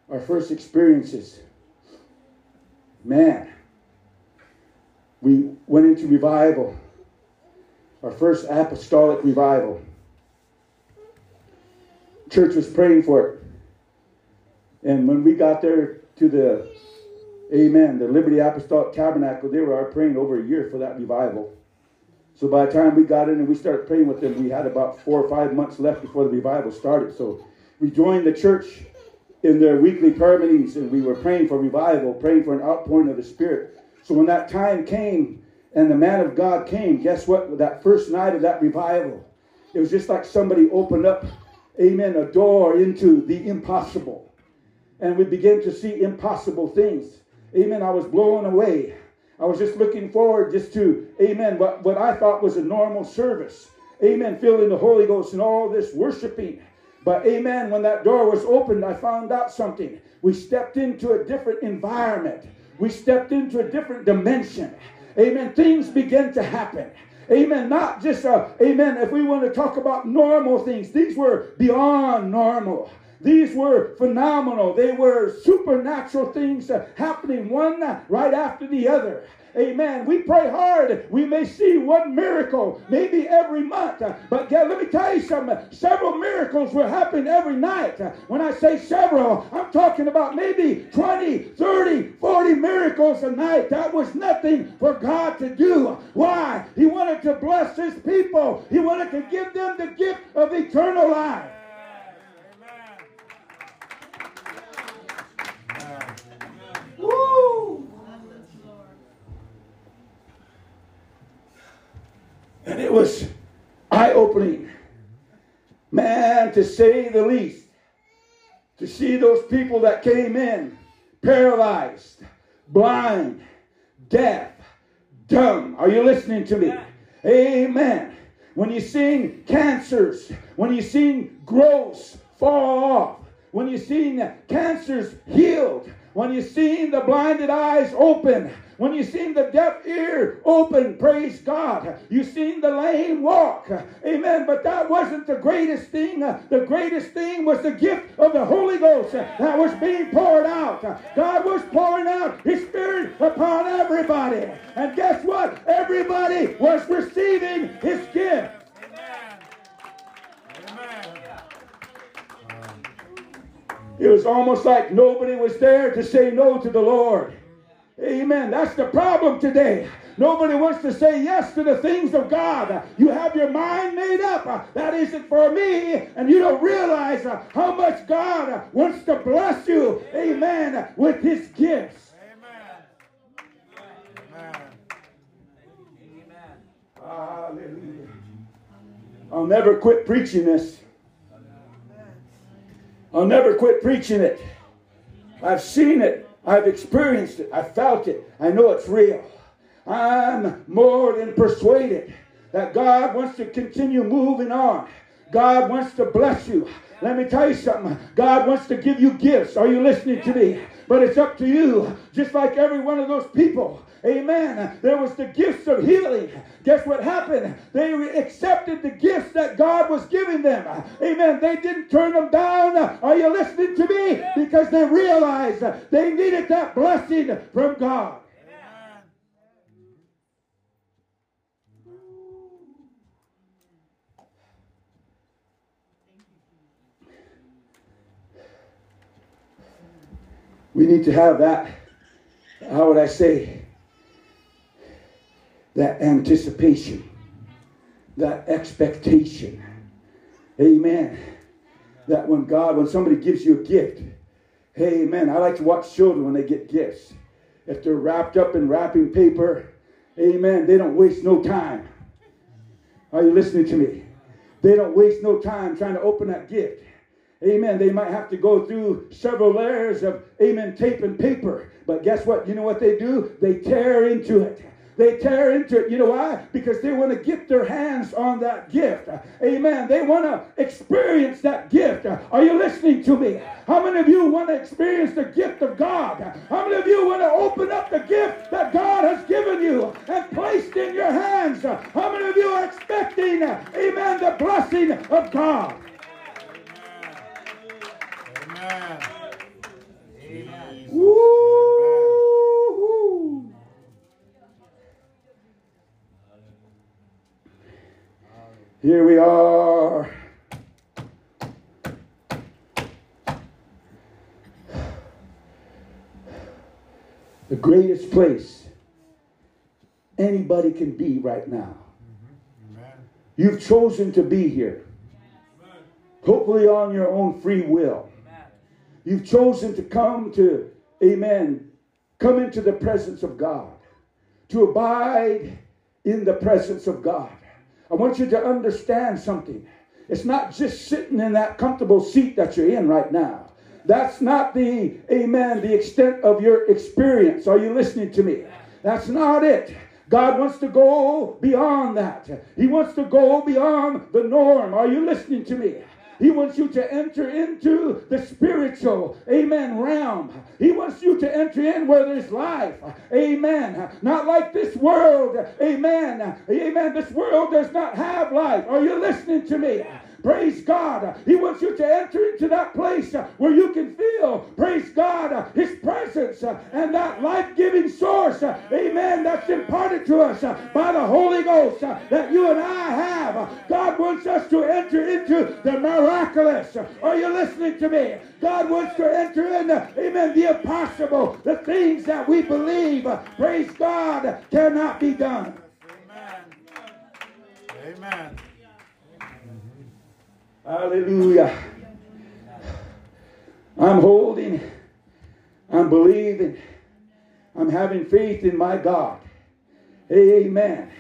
our first experiences. Man, we went into revival our first apostolic revival. Church was praying for it. And when we got there to the, amen, the Liberty Apostolic Tabernacle, they were praying over a year for that revival. So by the time we got in and we started praying with them, we had about four or five months left before the revival started. So we joined the church in their weekly prayer meetings and we were praying for revival, praying for an outpouring of the Spirit. So when that time came, and the man of God came, guess what? That first night of that revival, it was just like somebody opened up, amen, a door into the impossible. And we began to see impossible things. Amen. I was blown away. I was just looking forward just to, amen, what, what I thought was a normal service. Amen. Feeling the Holy Ghost and all this worshiping. But amen, when that door was opened, I found out something. We stepped into a different environment. We stepped into a different dimension. Amen. Things began to happen. Amen. Not just, uh, amen, if we want to talk about normal things, these were beyond normal. These were phenomenal. They were supernatural things happening one right after the other. Amen. We pray hard. We may see one miracle maybe every month. But yeah, let me tell you something. Several miracles will happen every night. When I say several, I'm talking about maybe 20, 30, 40 miracles a night. That was nothing for God to do. Why? He wanted to bless his people. He wanted to give them the gift of eternal life. And it was eye opening. Man, to say the least. To see those people that came in paralyzed, blind, deaf, dumb. Are you listening to me? Amen. When you seen cancers, when you seen growths fall off, when you seen cancers healed, when you seen the blinded eyes open, when you seen the deaf ear open, praise God. You seen the lame walk. Amen. But that wasn't the greatest thing. The greatest thing was the gift of the Holy Ghost that was being poured out. God was pouring out His Spirit upon everybody. And guess what? Everybody was receiving His gift. It was almost like nobody was there to say no to the Lord. Amen. That's the problem today. Nobody wants to say yes to the things of God. You have your mind made up. That isn't for me. And you don't realize how much God wants to bless you. Amen. With his gifts. Hallelujah. I'll never quit preaching this. I'll never quit preaching it. I've seen it I've experienced it. I felt it. I know it's real. I'm more than persuaded that God wants to continue moving on. God wants to bless you. Let me tell you something. God wants to give you gifts. Are you listening to me? But it's up to you. Just like every one of those people. Amen. There was the gifts of healing. Guess what happened? They accepted the gifts that God was giving them. Amen. They didn't turn them down. Are you listening to me? Because they realized they needed that blessing from God. We need to have that, how would I say, that anticipation, that expectation. Amen. That when God, when somebody gives you a gift, hey amen. I like to watch children when they get gifts. If they're wrapped up in wrapping paper, amen, they don't waste no time. Are you listening to me? They don't waste no time trying to open that gift. Amen. They might have to go through several layers of, amen, tape and paper. But guess what? You know what they do? They tear into it. They tear into it. You know why? Because they want to get their hands on that gift. Amen. They want to experience that gift. Are you listening to me? How many of you want to experience the gift of God? How many of you want to open up the gift that God has given you and placed in your hands? How many of you are expecting, amen, the blessing of God? Here we are. The greatest place anybody can be right now. Amen. You've chosen to be here. Hopefully on your own free will. You've chosen to come to, amen, come into the presence of God, to abide in the presence of God. I want you to understand something. It's not just sitting in that comfortable seat that you're in right now. That's not the, amen, the extent of your experience. Are you listening to me? That's not it. God wants to go beyond that. He wants to go beyond the norm. Are you listening to me? He wants you to enter into the spiritual, amen, realm. He wants you to enter in where there's life, amen. Not like this world, amen. Amen. This world does not have life. Are you listening to me? Praise God. He wants you to enter into that place where you can feel, praise God, His presence and that life giving source, amen, that's imparted to us by the Holy Ghost that you and I have. God wants us to enter into the miraculous. Are you listening to me? God wants to enter in, amen, the impossible, the things that we believe, praise God, cannot be done. Amen. Amen. Hallelujah. I'm holding, I'm believing, I'm having faith in my God. Amen.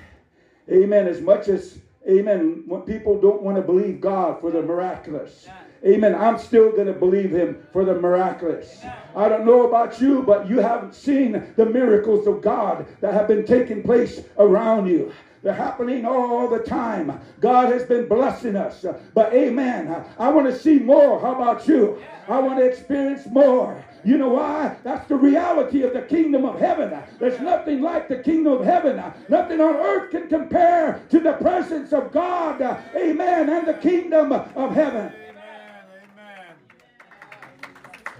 Amen. As much as, amen, when people don't want to believe God for the miraculous. Amen. I'm still going to believe him for the miraculous. I don't know about you, but you haven't seen the miracles of God that have been taking place around you. They're happening all the time. God has been blessing us. But amen. I want to see more. How about you? I want to experience more. You know why? That's the reality of the kingdom of heaven. There's nothing like the kingdom of heaven. Nothing on earth can compare to the presence of God. Amen. And the kingdom of heaven.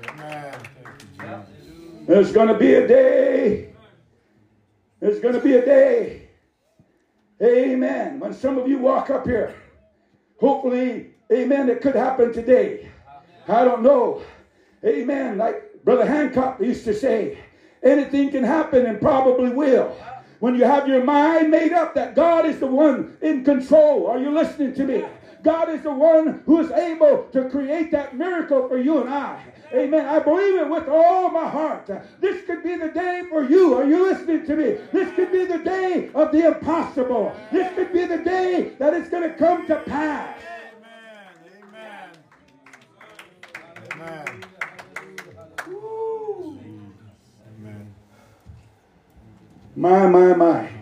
Amen. Amen. There's going to be a day. There's going to be a day. Amen. When some of you walk up here, hopefully, amen, it could happen today. I don't know. Amen. Like Brother Hancock used to say, anything can happen and probably will. When you have your mind made up that God is the one in control, are you listening to me? God is the one who is able to create that miracle for you and I. Amen. I believe it with all my heart. This could be the day for you. Are you listening to me? This could be the day of the impossible. This could be the day that it's going to come to pass. Amen. Amen. Amen. Amen. My, my, my.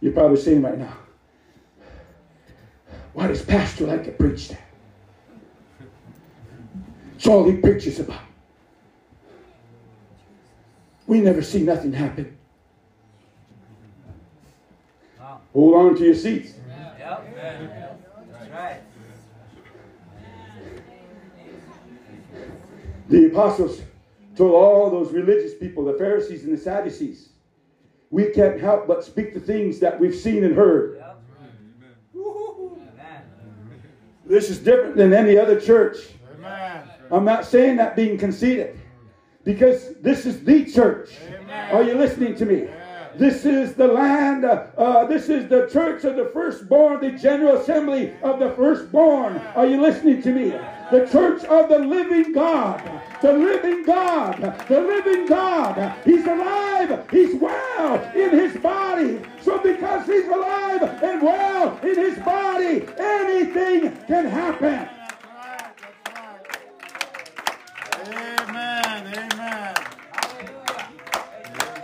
You're probably saying right now, why does Pastor like to preach that? It's all he preaches about. We never see nothing happen. Hold on to your seats. The apostles told all those religious people, the Pharisees and the Sadducees, we can't help but speak the things that we've seen and heard. Yep. This is different than any other church. Amen. I'm not saying that being conceited because this is the church. Are you listening to me? This is the land, uh, this is the church of the firstborn, the general assembly of the firstborn. Are you listening to me? The church of the living God, the living God, the living God. He's alive, he's well in his body. So, because he's alive and well in his body, anything can happen. That's right. That's right. Amen. Amen.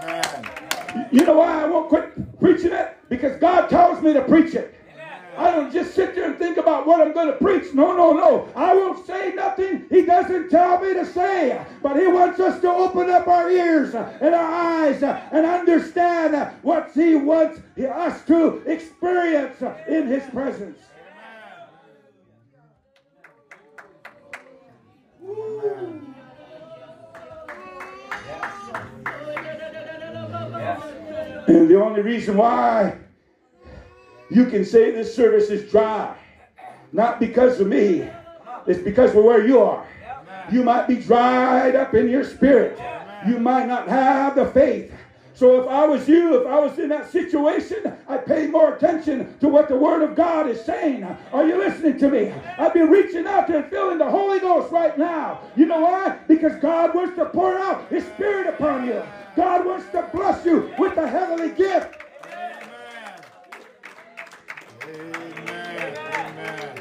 Amen. You know why I won't quit preaching it? Because God tells me to preach it. I don't just sit there and think about what I'm going to preach. No, no, no. I won't say nothing He doesn't tell me to say. But He wants us to open up our ears and our eyes and understand what He wants us to experience in His presence. And the only reason why you can say this service is dry, not because of me, it's because of where you are. You might be dried up in your spirit. You might not have the faith. So if I was you, if I was in that situation, I'd pay more attention to what the Word of God is saying. Are you listening to me? I'd be reaching out and feeling the Holy Ghost right now. You know why? Because God wants to pour out His Spirit upon you. God wants to bless you with the heavenly gift. Amen. Amen.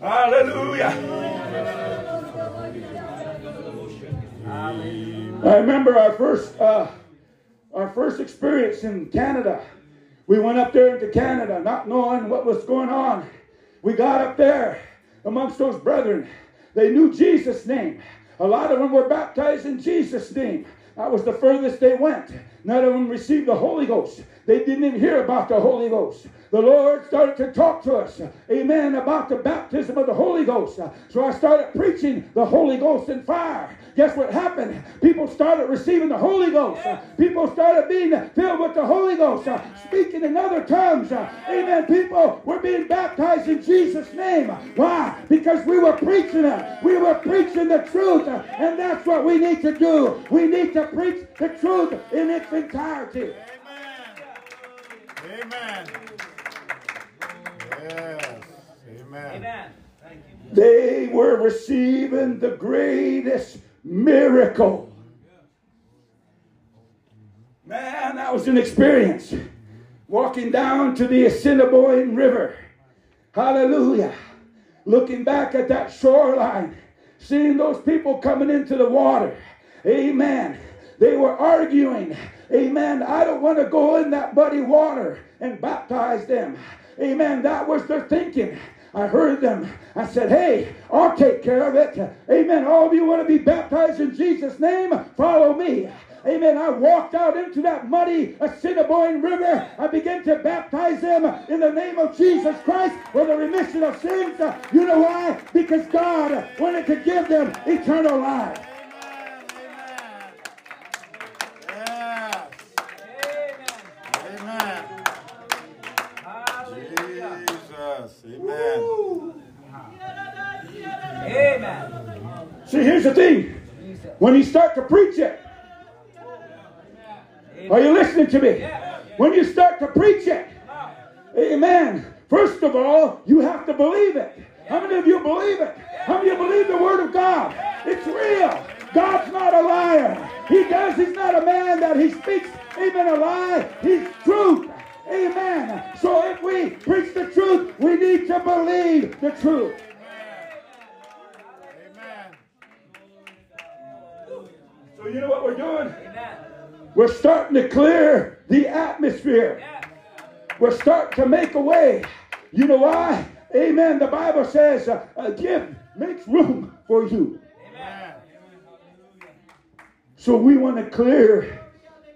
Hallelujah. I remember our first uh, our first experience in Canada. We went up there into Canada, not knowing what was going on. We got up there amongst those brethren. They knew Jesus' name. A lot of them were baptized in Jesus' name. That was the furthest they went. None of them received the Holy Ghost. They didn't even hear about the Holy Ghost. The Lord started to talk to us, amen, about the baptism of the Holy Ghost. So I started preaching the Holy Ghost and fire. Guess what happened? People started receiving the Holy Ghost. People started being filled with the Holy Ghost, uh, speaking in other tongues. Uh, amen. People were being baptized in Jesus' name. Why? Because we were preaching it. We were preaching the truth. And that's what we need to do. We need to preach the truth in its entirety. Amen. Amen. Yes. Amen. Amen. Thank you. They were receiving the greatest miracle. Man, that was an experience. Walking down to the Assiniboine River. Hallelujah. Looking back at that shoreline, seeing those people coming into the water. Amen. They were arguing. Amen. I don't want to go in that muddy water and baptize them. Amen. That was their thinking. I heard them. I said, Hey, I'll take care of it. Amen. All of you want to be baptized in Jesus' name? Follow me. Amen. I walked out into that muddy Assiniboine River. I began to baptize them in the name of Jesus Christ for the remission of sins. You know why? Because God wanted to give them eternal life. See, here's the thing. When you start to preach it, are you listening to me? When you start to preach it, amen. First of all, you have to believe it. How many of you believe it? How many of you believe the word of God? It's real. God's not a liar. He does, he's not a man that he speaks even a lie. He's truth. Amen. So if we preach the truth, we need to believe the truth. So you know what we're doing? Amen. We're starting to clear the atmosphere. Yes. We're starting to make a way. You know why? Amen. The Bible says uh, a gift makes room for you. Amen. So we want to clear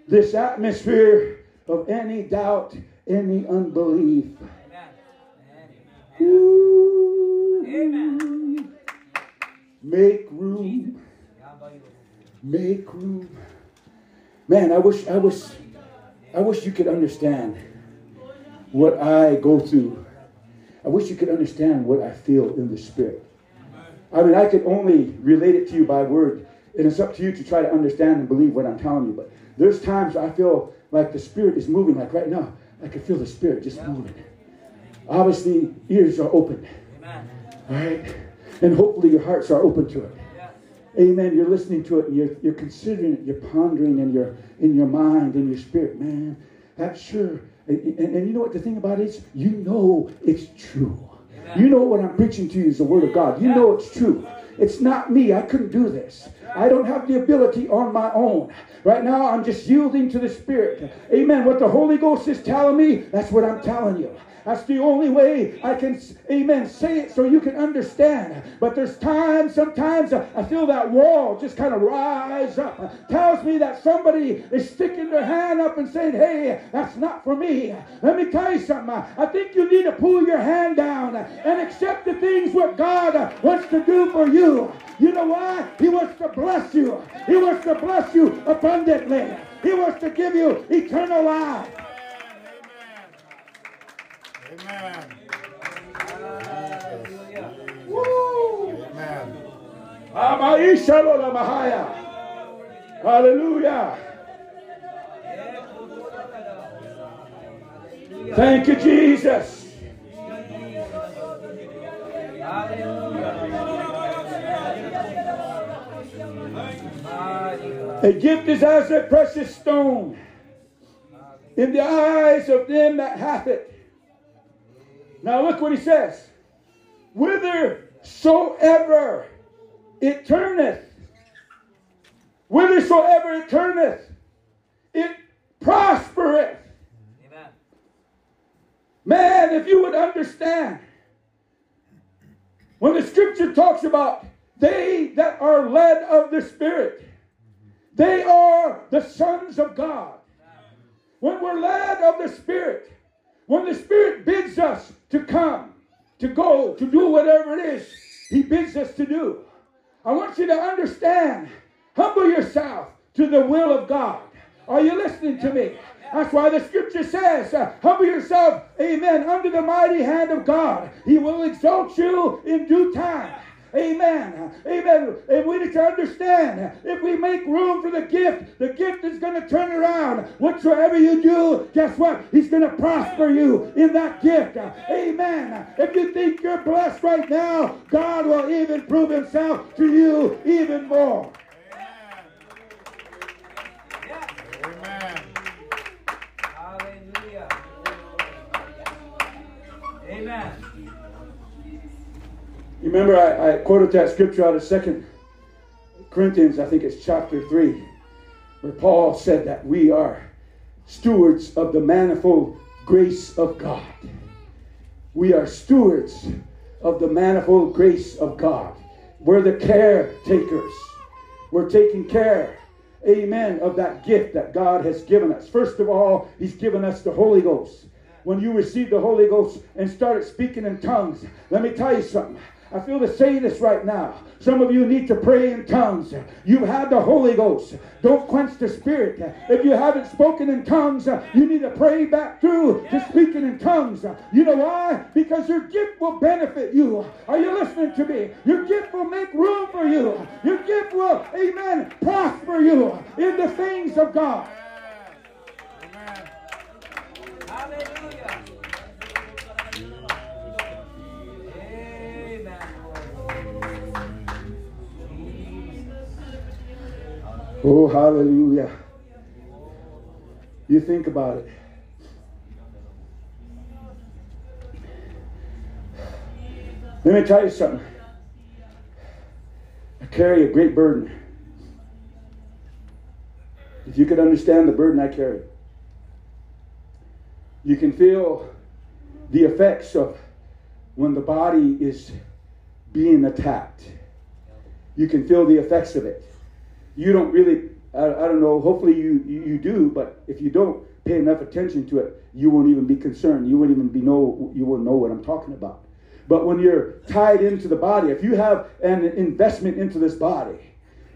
this atmosphere of any doubt, any unbelief. Amen. Amen. Make room. Make room. Man, I wish I wish I wish you could understand what I go through. I wish you could understand what I feel in the spirit. I mean, I could only relate it to you by word, and it's up to you to try to understand and believe what I'm telling you. But there's times I feel like the spirit is moving, like right now, I can feel the spirit just moving. Obviously, ears are open, all right? And hopefully your hearts are open to it. Amen. You're listening to it and you're, you're considering it, you're pondering in your in your mind, in your spirit, man. That's sure. And, and, and you know what the thing about it is? You know it's true. Amen. You know what I'm preaching to you is the word of God. You know it's true. It's not me. I couldn't do this. I don't have the ability on my own. Right now, I'm just yielding to the Spirit. Amen. What the Holy Ghost is telling me, that's what I'm telling you. That's the only way I can, amen, say it so you can understand. But there's times, sometimes I feel that wall just kind of rise up. Tells me that somebody is sticking their hand up and saying, hey, that's not for me. Let me tell you something. I think you need to pull your hand down and accept the things what God wants to do for you. You know why? He wants to bless you. He wants to bless you abundantly. He wants to give you eternal life. Amen. Hallelujah. Woo! Amen. Hallelujah. Thank you, Jesus. A gift is as a precious stone in the eyes of them that hath it. Now look what he says. Whithersoever it turneth, whithersoever it turneth, it prospereth. Amen. Man, if you would understand, when the scripture talks about they that are led of the Spirit, they are the sons of God. When we're led of the Spirit, when the Spirit bids us to come, to go, to do whatever it is He bids us to do, I want you to understand humble yourself to the will of God. Are you listening to me? That's why the scripture says, uh, humble yourself, amen, under the mighty hand of God. He will exalt you in due time. Amen. Amen. And we need to understand if we make room for the gift, the gift is going to turn around. Whatsoever you do, guess what? He's going to prosper you in that gift. Amen. If you think you're blessed right now, God will even prove himself to you even more. Amen. Hallelujah. Amen. You Remember, I, I quoted that scripture out of Second Corinthians, I think it's chapter 3, where Paul said that we are stewards of the manifold grace of God. We are stewards of the manifold grace of God. We're the caretakers. We're taking care, amen, of that gift that God has given us. First of all, He's given us the Holy Ghost. When you received the Holy Ghost and started speaking in tongues, let me tell you something. I feel to say this right now. Some of you need to pray in tongues. You have had the Holy Ghost. Don't quench the Spirit. If you haven't spoken in tongues, you need to pray back through to speaking in tongues. You know why? Because your gift will benefit you. Are you listening to me? Your gift will make room for you. Your gift will, amen, prosper you in the things of God. Amen. Hallelujah. Oh, hallelujah. You think about it. Let me tell you something. I carry a great burden. If you could understand the burden I carry, you can feel the effects of when the body is being attacked. You can feel the effects of it. You don't really, I, I don't know, hopefully you, you, you do, but if you don't pay enough attention to it, you won't even be concerned. You won't even be know, you won't know what I'm talking about. But when you're tied into the body, if you have an investment into this body,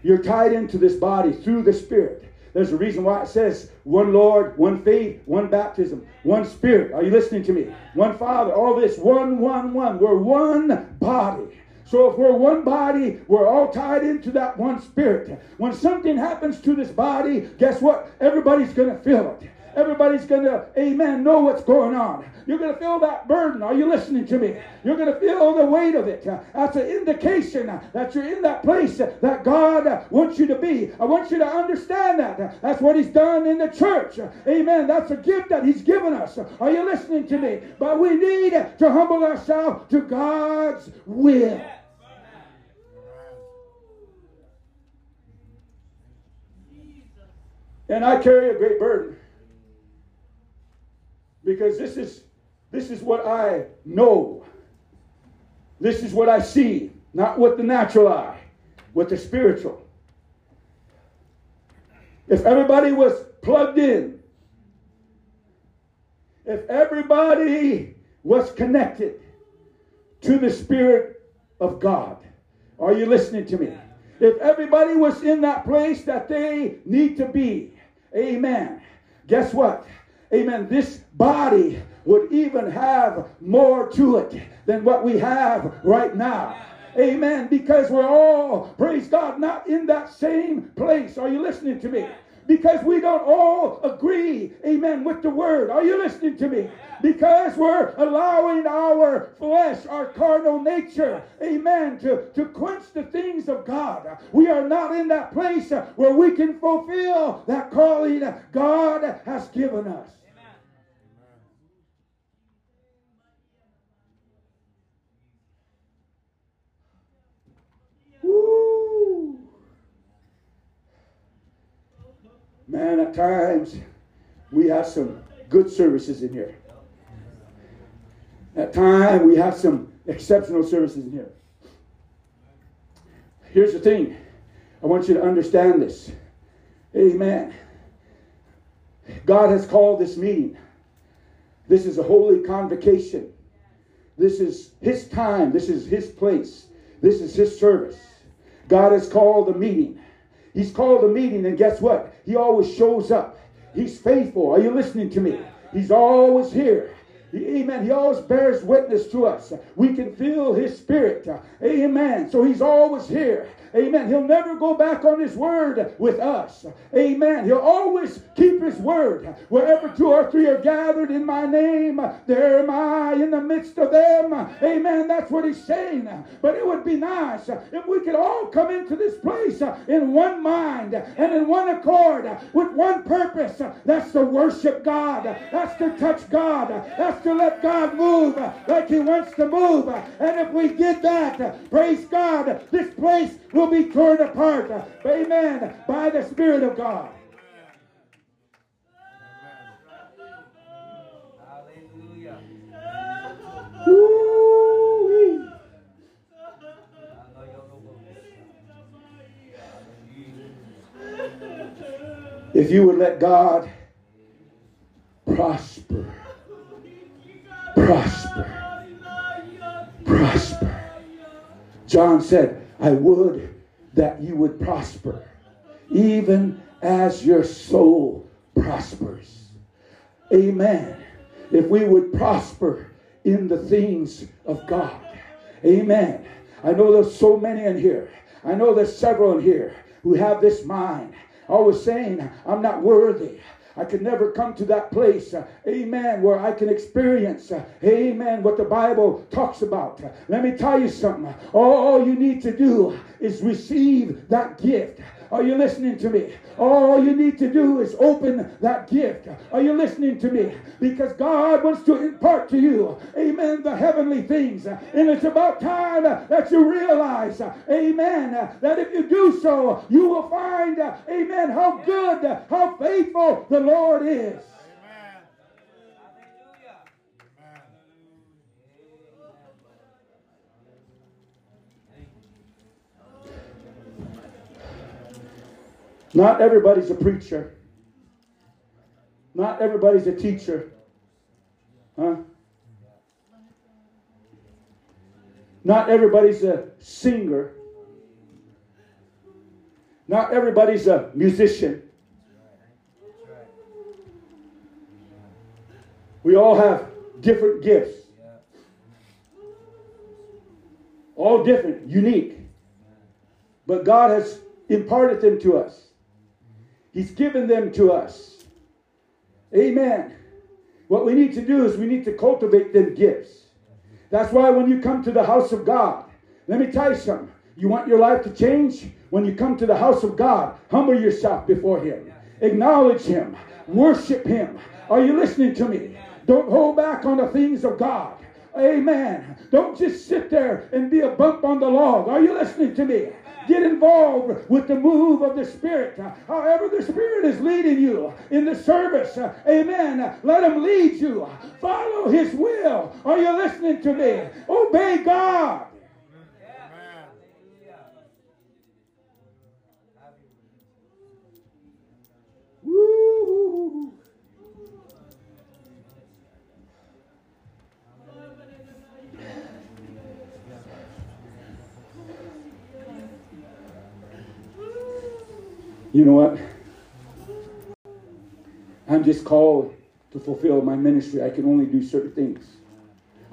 you're tied into this body through the Spirit. There's a reason why it says one Lord, one faith, one baptism, one Spirit. Are you listening to me? One Father, all this, one, one, one. We're one body. So if we're one body, we're all tied into that one Spirit. When something happens to this body, guess what? Everybody's going to feel it. Everybody's going to, amen, know what's going on. You're going to feel that burden. Are you listening to me? You're going to feel the weight of it. That's an indication that you're in that place that God wants you to be. I want you to understand that. That's what He's done in the church. Amen. That's a gift that He's given us. Are you listening to me? But we need to humble ourselves to God's will. And I carry a great burden because this is this is what I know. This is what I see, not with the natural eye, with the spiritual. If everybody was plugged in, if everybody was connected to the Spirit of God, are you listening to me? If everybody was in that place that they need to be, amen. Guess what? Amen. This body would even have more to it than what we have right now. Amen. Because we're all, praise God, not in that same place. Are you listening to me? Because we don't all agree, amen, with the word. Are you listening to me? Because we're allowing our flesh, our carnal nature, amen, to, to quench the things of God. We are not in that place where we can fulfill that calling God has given us. Man, at times we have some good services in here. At times we have some exceptional services in here. Here's the thing I want you to understand this. Amen. God has called this meeting. This is a holy convocation. This is His time. This is His place. This is His service. God has called the meeting. He's called a meeting, and guess what? He always shows up. He's faithful. Are you listening to me? He's always here. Amen. He always bears witness to us. We can feel his spirit. Amen. So he's always here. Amen. He'll never go back on his word with us. Amen. He'll always keep his word. Wherever two or three are gathered in my name, there am I in the midst of them. Amen. That's what he's saying. But it would be nice if we could all come into this place in one mind and in one accord with one purpose. That's to worship God. That's to touch God. That's to let God move like he wants to move. And if we did that, praise God, this place will be torn apart. Amen. By the Spirit of God. If you would let God prosper, prosper, prosper. John said, I would that you would prosper, even as your soul prospers. Amen. If we would prosper in the things of God. Amen. I know there's so many in here. I know there's several in here who have this mind. Always saying, I'm not worthy. I could never come to that place, uh, amen, where I can experience, uh, amen, what the Bible talks about. Let me tell you something. All you need to do is receive that gift Are you listening to me? All you need to do is open that gift. Are you listening to me? Because God wants to impart to you, amen, the heavenly things. And it's about time that you realize, amen, that if you do so, you will find, amen, how good, how faithful the Lord is. Not everybody's a preacher. Not everybody's a teacher. Huh? Not everybody's a singer. Not everybody's a musician. We all have different gifts. All different, unique. But God has imparted them to us. He's given them to us. Amen. What we need to do is we need to cultivate them gifts. That's why when you come to the house of God, let me tell you something. You want your life to change? When you come to the house of God, humble yourself before Him, acknowledge Him, worship Him. Are you listening to me? Don't hold back on the things of God. Amen. Don't just sit there and be a bump on the log. Are you listening to me? Get involved with the move of the Spirit. However, the Spirit is leading you in the service. Amen. Let Him lead you. Follow His will. Are you listening to me? Obey God. You know what? I'm just called to fulfill my ministry. I can only do certain things.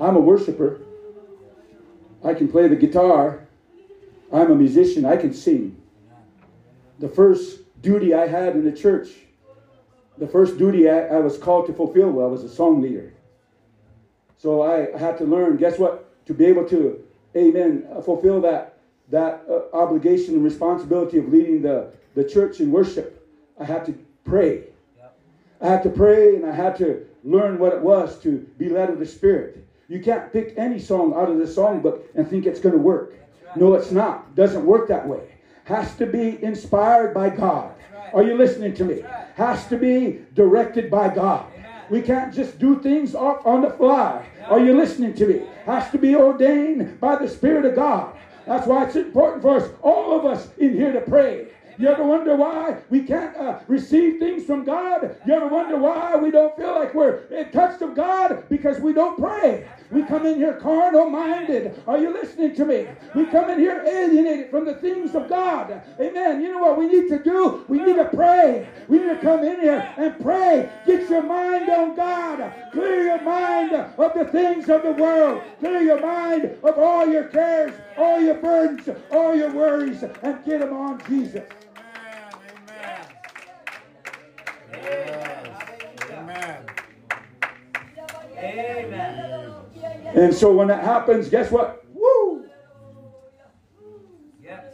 I'm a worshiper. I can play the guitar. I'm a musician. I can sing. The first duty I had in the church, the first duty I, I was called to fulfill, well, was a song leader. So I had to learn, guess what? To be able to, amen, fulfill that, that uh, obligation and responsibility of leading the, the church in worship, I had to pray. I had to pray and I had to learn what it was to be led of the Spirit. You can't pick any song out of the songbook and think it's going to work. No, it's not. Doesn't work that way. Has to be inspired by God. Are you listening to me? Has to be directed by God. We can't just do things off on the fly. Are you listening to me? Has to be ordained by the Spirit of God. That's why it's important for us, all of us in here to pray. You ever wonder why we can't uh, receive things from God? You ever wonder why we don't feel like we're in touch God? Because we don't pray. We come in here carnal minded. Are you listening to me? We come in here alienated from the things of God. Amen. You know what we need to do? We need to pray. We need to come in here and pray. Get your mind on God. Clear your mind of the things of the world. Clear your mind of all your cares, all your burdens, all your worries, and get them on Jesus. Amen. Amen. Amen. And so when that happens, guess what? Woo! Yes.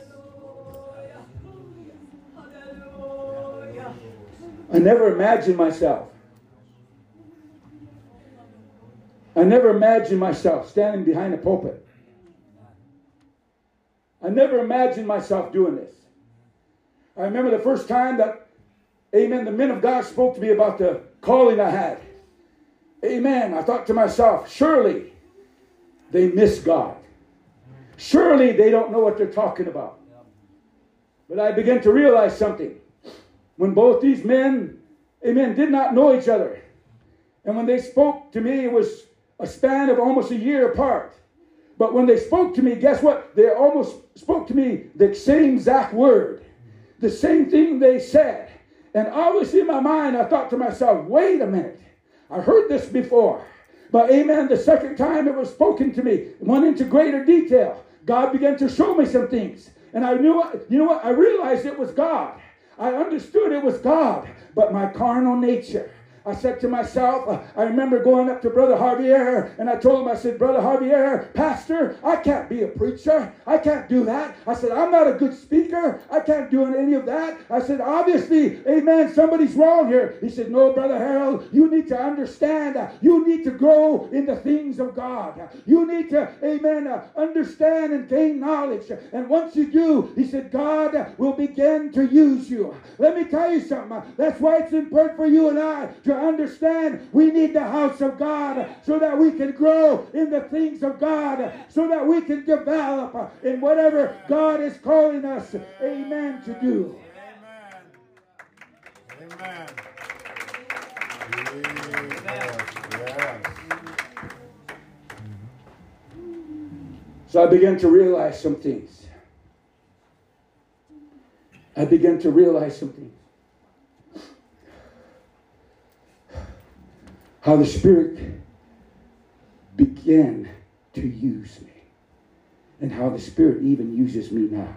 I never imagined myself. I never imagined myself standing behind a pulpit. I never imagined myself doing this. I remember the first time that, amen, the men of God spoke to me about the calling I had. Amen. I thought to myself, surely they miss God. Surely they don't know what they're talking about. But I began to realize something. When both these men, amen, did not know each other. And when they spoke to me, it was a span of almost a year apart. But when they spoke to me, guess what? They almost spoke to me the same exact word, the same thing they said. And always in my mind, I thought to myself, wait a minute. I heard this before. But amen, the second time it was spoken to me, went into greater detail. God began to show me some things. And I knew, you know what? I realized it was God. I understood it was God. But my carnal nature, I said to myself, I remember going up to Brother Javier and I told him, I said, Brother Javier, Pastor, I can't be a preacher. I can't do that. I said, I'm not a good speaker. I can't do any of that. I said, obviously, amen, somebody's wrong here. He said, No, Brother Harold, you need to understand. You need to grow in the things of God. You need to, amen, understand and gain knowledge. And once you do, he said, God will begin to use you. Let me tell you something. That's why it's important for you and I to understand we need the house of God so that we can grow in the things of God, so that we can develop in whatever God is calling us, amen, to do. Amen. Jesus. Yes. So I began to realize some things. I began to realize some things. How the Spirit began to use me, and how the Spirit even uses me now.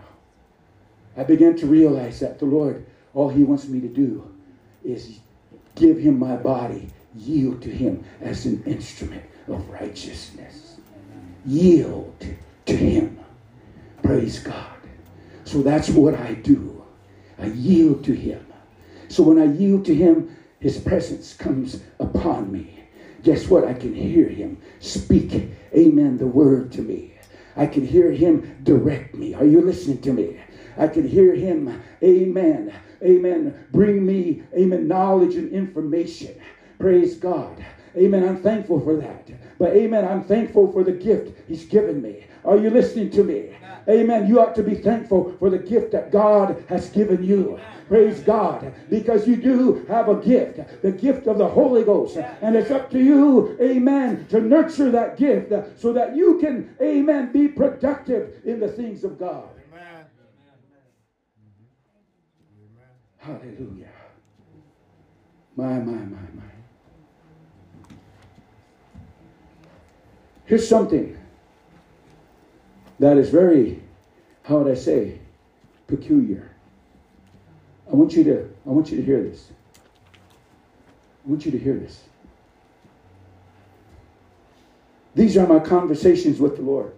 I began to realize that the Lord, all He wants me to do is give Him my body, yield to Him as an instrument of righteousness yield to Him. Praise God. So that's what I do. I yield to Him. So when I yield to Him, His presence comes upon me. Guess what? I can hear Him speak, Amen, the word to me. I can hear Him direct me. Are you listening to me? I can hear Him, Amen, Amen, bring me, Amen, knowledge and information. Praise God. Amen. I'm thankful for that. But amen. I'm thankful for the gift He's given me. Are you listening to me? Amen. You ought to be thankful for the gift that God has given you. Praise God. Because you do have a gift, the gift of the Holy Ghost. And it's up to you, amen, to nurture that gift so that you can, amen, be productive in the things of God. Amen. Hallelujah. My, my, my, my. Here's something that is very, how would I say, peculiar. I want you to, I want you to hear this. I want you to hear this. These are my conversations with the Lord.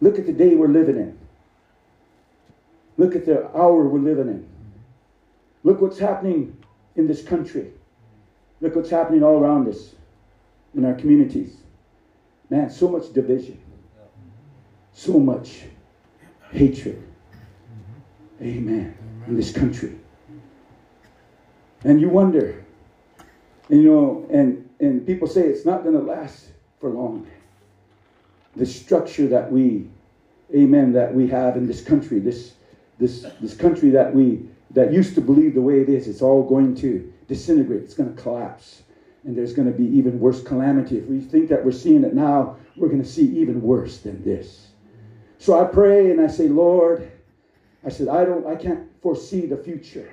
Look at the day we're living in. Look at the hour we're living in. Look what's happening in this country. Look what's happening all around us in our communities. Man, so much division, so much hatred. Amen. In this country. And you wonder, you know, and, and people say it's not going to last for long. The structure that we, amen, that we have in this country, this, this, this country that we, that used to believe the way it is, it's all going to disintegrate. It's going to collapse. And there's going to be even worse calamity. If we think that we're seeing it now, we're going to see even worse than this. So I pray and I say, Lord, I said, I don't, I can't foresee the future.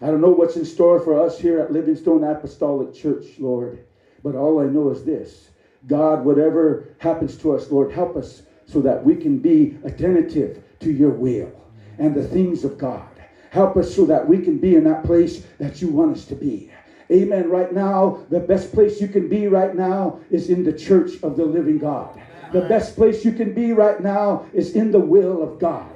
I don't know what's in store for us here at Livingstone Apostolic Church, Lord. But all I know is this God, whatever happens to us, Lord, help us so that we can be attentive to your will and the things of God. Help us so that we can be in that place that you want us to be. Amen. Right now, the best place you can be right now is in the church of the living God. The best place you can be right now is in the will of God.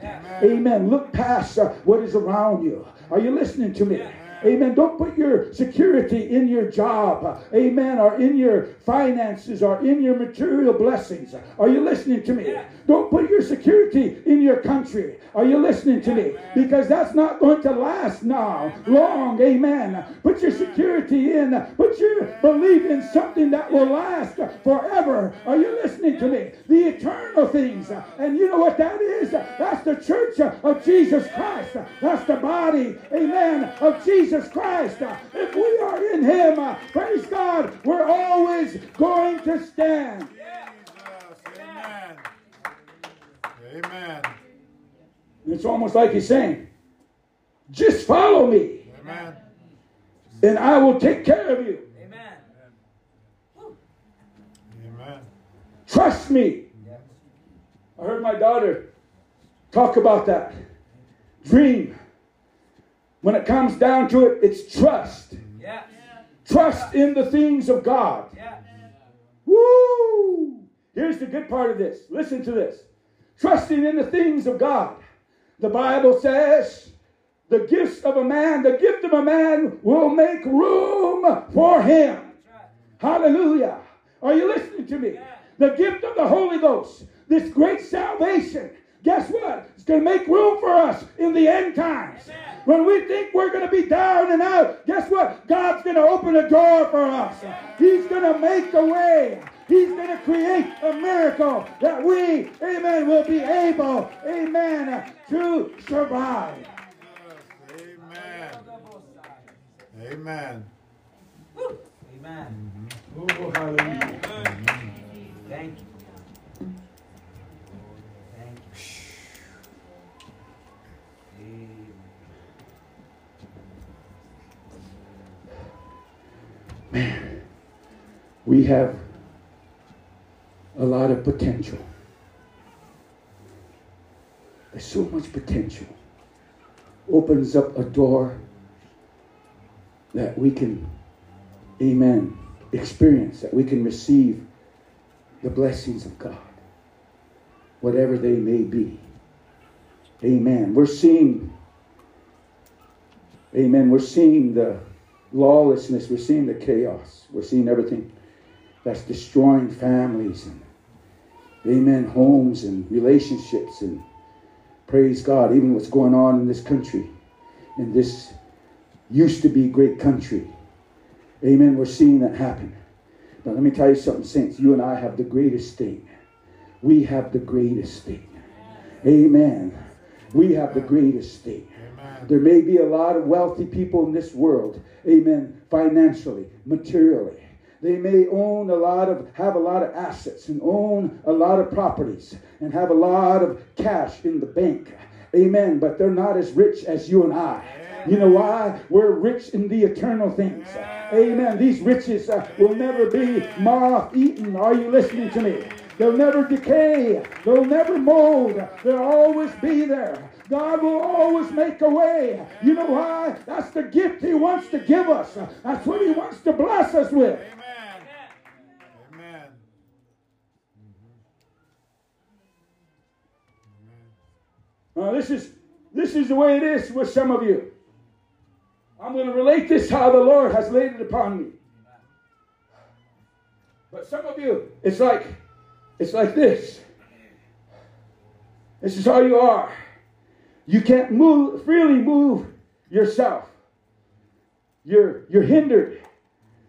Amen. Look past uh, what is around you. Are you listening to me? Amen. Don't put your security in your job. Amen. Or in your finances or in your material blessings. Are you listening to me? Don't put your security in your country. Are you listening to me? Because that's not going to last now long. Amen. Put your security in. Put your belief in something that will last forever. Are you listening to me? The eternal things. And you know what that is? That's the church of Jesus Christ. That's the body, amen, of Jesus Christ. If we are in Him, praise God, we're always going to stand. Amen. Amen. It's almost like He's saying, just follow me, Amen. and I will take care of you. Amen. Amen. Trust me. I heard my daughter talk about that. Dream. When it comes down to it, it's trust. Yeah. Trust in the things of God. Yeah. Woo! Here's the good part of this. Listen to this. Trusting in the things of God. The Bible says the gifts of a man, the gift of a man will make room for him. Hallelujah. Are you listening to me? The gift of the Holy Ghost, this great salvation. Guess what? It's going to make room for us in the end times. When we think we're going to be down and out, guess what? God's going to open a door for us. He's going to make a way. He's going to create a miracle that we, amen, will be able, amen, to survive. Amen. Amen. Amen. Oh, hallelujah. Thank you. We have a lot of potential. There's so much potential. Opens up a door that we can, amen, experience, that we can receive the blessings of God, whatever they may be. Amen. We're seeing, amen, we're seeing the lawlessness, we're seeing the chaos, we're seeing everything that's destroying families and, amen, homes and relationships and praise God, even what's going on in this country, in this used to be great country. Amen. We're seeing that happen. But let me tell you something, saints. You and I have the greatest thing. We have the greatest thing. Amen. We have the greatest thing. There may be a lot of wealthy people in this world, amen, financially, materially. They may own a lot of, have a lot of assets and own a lot of properties and have a lot of cash in the bank. Amen. But they're not as rich as you and I. You know why? We're rich in the eternal things. Amen. These riches uh, will never be moth eaten. Are you listening to me? They'll never decay. They'll never mold. They'll always be there. God will always make a way. You know why? That's the gift He wants to give us. That's what He wants to bless us with. Amen. Amen. Now, this is this is the way it is with some of you. I'm going to relate this how the Lord has laid it upon me. But some of you, it's like it's like this. This is how you are. You can't move freely move yourself. You're you're hindered.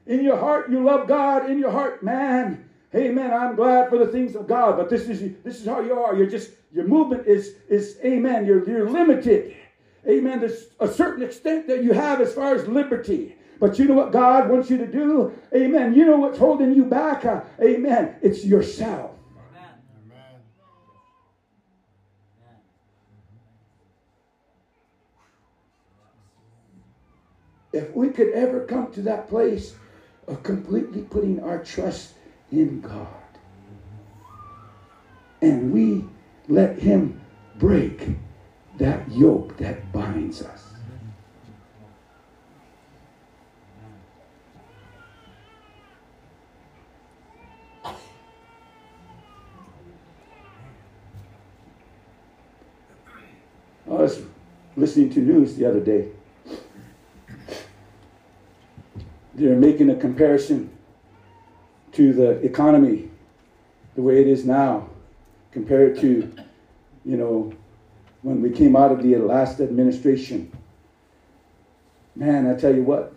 In your heart, you love God. In your heart, man, amen. I'm glad for the things of God. But this is this is how you are. You're just your movement is is amen. You're you're limited. Amen. There's a certain extent that you have as far as liberty. But you know what God wants you to do? Amen. You know what's holding you back? Uh, amen. It's yourself. If we could ever come to that place of completely putting our trust in God and we let Him break that yoke that binds us. I was listening to news the other day. They're making a comparison to the economy, the way it is now, compared to, you know, when we came out of the last administration. Man, I tell you what,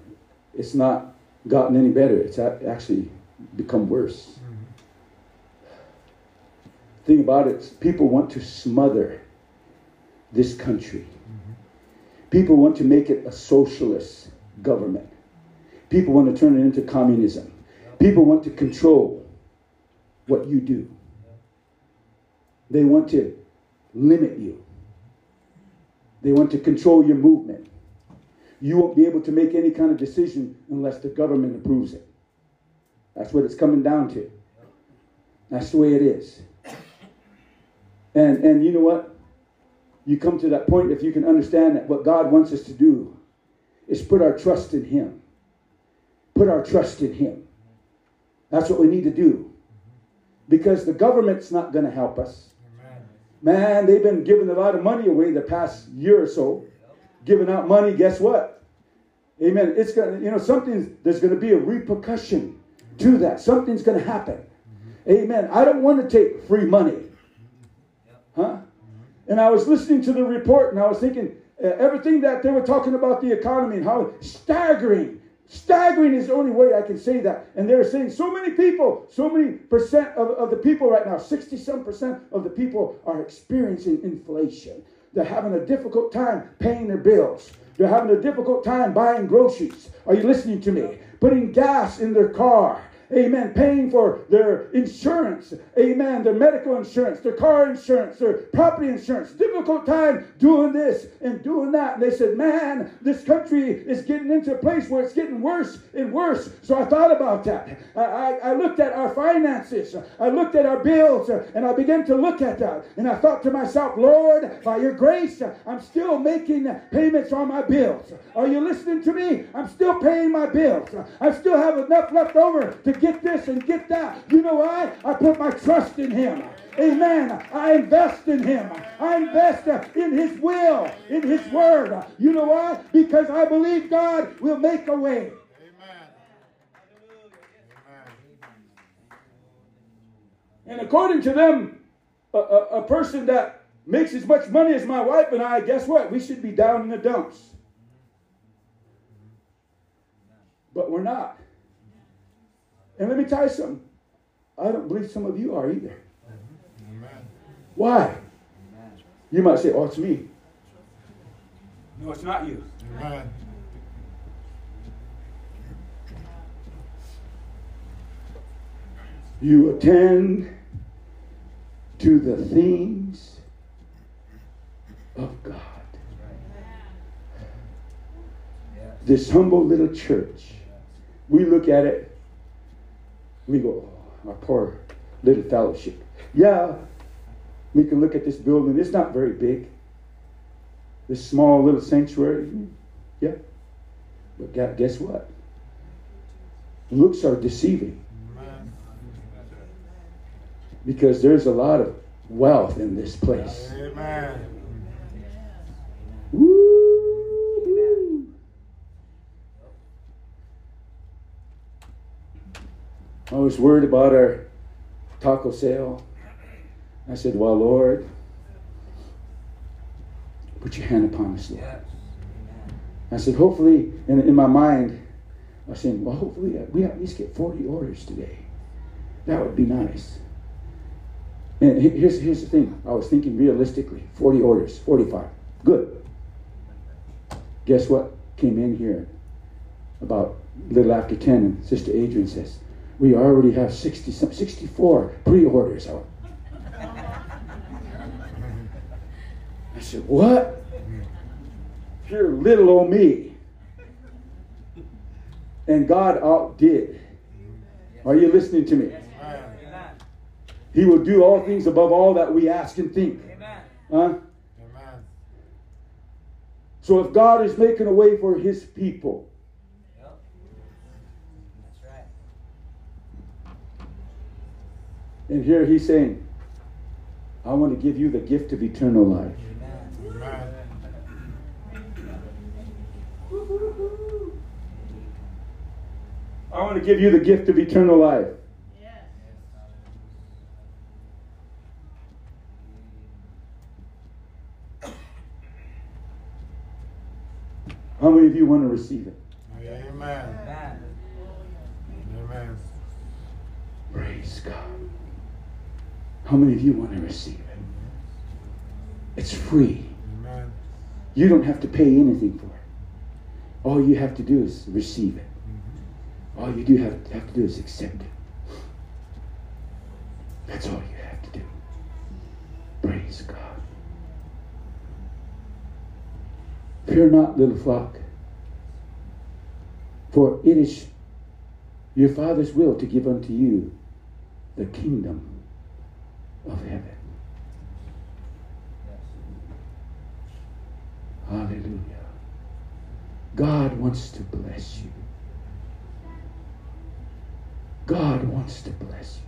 it's not gotten any better. It's actually become worse. Thing about it, people want to smother this country. Mm-hmm. People want to make it a socialist government. People want to turn it into communism. People want to control what you do. They want to limit you. They want to control your movement. You won't be able to make any kind of decision unless the government approves it. That's what it's coming down to. That's the way it is. And and you know what? You come to that point if you can understand that what God wants us to do is put our trust in Him. Put our trust in Him. That's what we need to do. Because the government's not going to help us. Man, they've been giving a lot of money away the past year or so. Giving out money, guess what? Amen. It's gonna, you know, something there's gonna be a repercussion to that. Something's gonna happen. Amen. I don't want to take free money. Huh? And I was listening to the report and I was thinking uh, everything that they were talking about the economy and how staggering, staggering is the only way I can say that. And they're saying so many people, so many percent of, of the people right now, 60 some percent of the people are experiencing inflation. They're having a difficult time paying their bills. They're having a difficult time buying groceries. Are you listening to me? Putting gas in their car. Amen. Paying for their insurance. Amen. Their medical insurance, their car insurance, their property insurance. Difficult time doing this and doing that. And they said, man, this country is getting into a place where it's getting worse and worse. So I thought about that. I, I, I looked at our finances. I looked at our bills and I began to look at that. And I thought to myself, Lord, by your grace, I'm still making payments on my bills. Are you listening to me? I'm still paying my bills. I still have enough left over to get this and get that. You know why? I put my trust in Him. Amen. I invest in Him. I invest in His will, in His word. You know why? Because I believe God will make a way. Amen. And according to them, a, a, a person that makes as much money as my wife and I, guess what? We should be down in the dumps. But we're not. And let me tell you something. I don't believe some of you are either. Amen. Why? You might say, oh, it's me. No, it's not you. Amen. You attend to the things of God. This humble little church, we look at it, we go, oh, our poor little fellowship. Yeah, we can look at this building, it's not very big. This small little sanctuary, hmm, yeah. But guess what? Looks are deceiving because there's a lot of wealth in this place. Amen. Woo! I was worried about our taco sale. I said, Well, Lord, put your hand upon us, Lord. I said, Hopefully, in, in my mind, I was saying, Well, hopefully uh, we at least get 40 orders today. That would be nice. And here's, here's the thing I was thinking realistically 40 orders, 45. Good. Guess what came in here about a little after 10? And Sister Adrian says, We already have 60, some- 64 pre orders out. I said, What? You're little old me. And God outdid. Are you listening to me? He will do all things above all that we ask and think. Huh? So if God is making a way for his people, Yep. That's right. And here he's saying, I want to give you the gift of eternal life. Amen. Amen. I want to give you the gift of eternal life. How many of you want to receive it? Amen. Amen. Amen. Praise God. How many of you want to receive it? It's free. Amen. You don't have to pay anything for it. All you have to do is receive it. Mm-hmm. All you do have, have to do is accept it. That's all you have to do. Praise God. Fear not, little flock, for it is your Father's will to give unto you the kingdom of heaven. Hallelujah. God wants to bless you. God wants to bless you.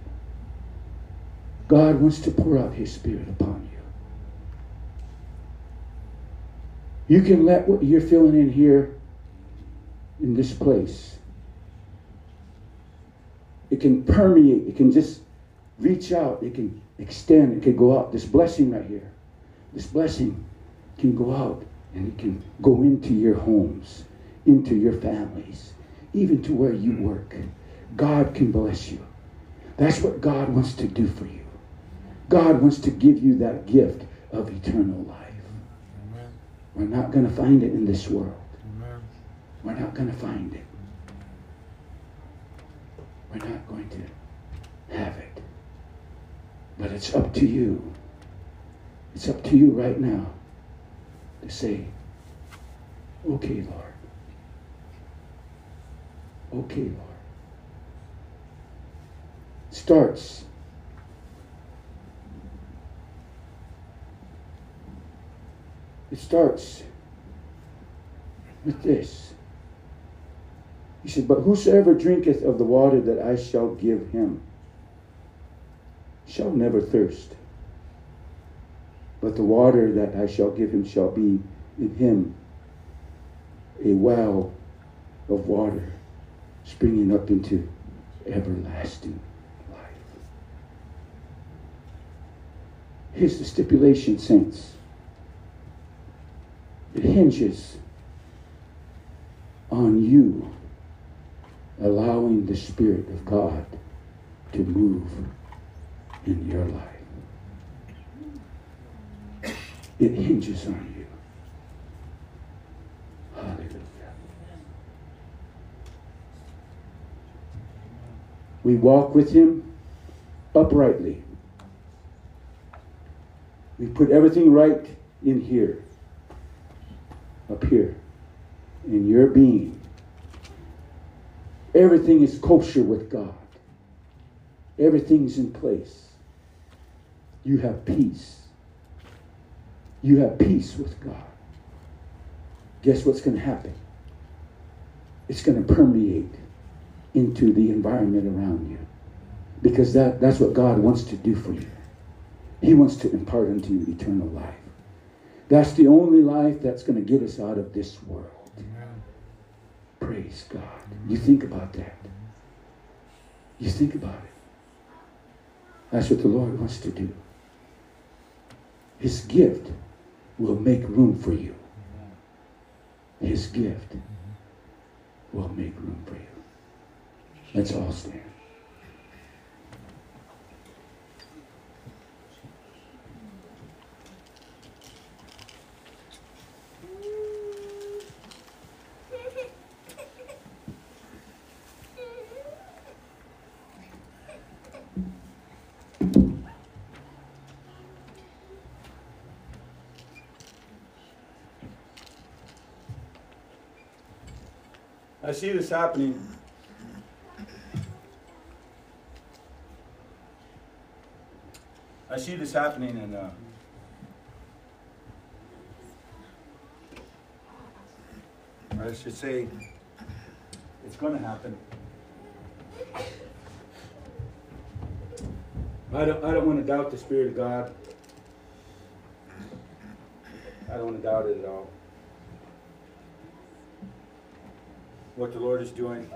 God wants to pour out His Spirit upon you. You can let what you're feeling in here, in this place, it can permeate, it can just reach out, it can extend, it can go out. This blessing right here, this blessing can go out and it can go into your homes, into your families, even to where you work. God can bless you. That's what God wants to do for you. God wants to give you that gift of eternal life. Amen. We're not going to find it in this world. Amen. We're not going to find it. We're not going to have it. But it's up to you. It's up to you right now to say, okay, Lord. Okay, Lord. Starts It starts with this. He said, But whosoever drinketh of the water that I shall give him shall never thirst. But the water that I shall give him shall be in him a well of water springing up into everlasting life. Here's the stipulation, saints. It hinges on you allowing the Spirit of God to move in your life. It hinges on you. Hallelujah. We walk with Him uprightly. We put everything right in here, up here, in your being. Everything is kosher with God. Everything's in place. You have peace. You have peace with God. Guess what's going to happen? It's going to permeate into the environment around you. Because that, that's what God wants to do for you. He wants to impart unto you eternal life. That's the only life that's going to get us out of this world. Amen. Praise God. You think about that. You think about it. That's what the Lord wants to do. His gift will make room for you. His gift mm-hmm. will make room for you. Let's all stand. This happening. I see this happening and Uh, I should say, it's going to happen. I don't, I don't want to doubt the Spirit of God. I don't want to doubt it at all. What the Lord is doing.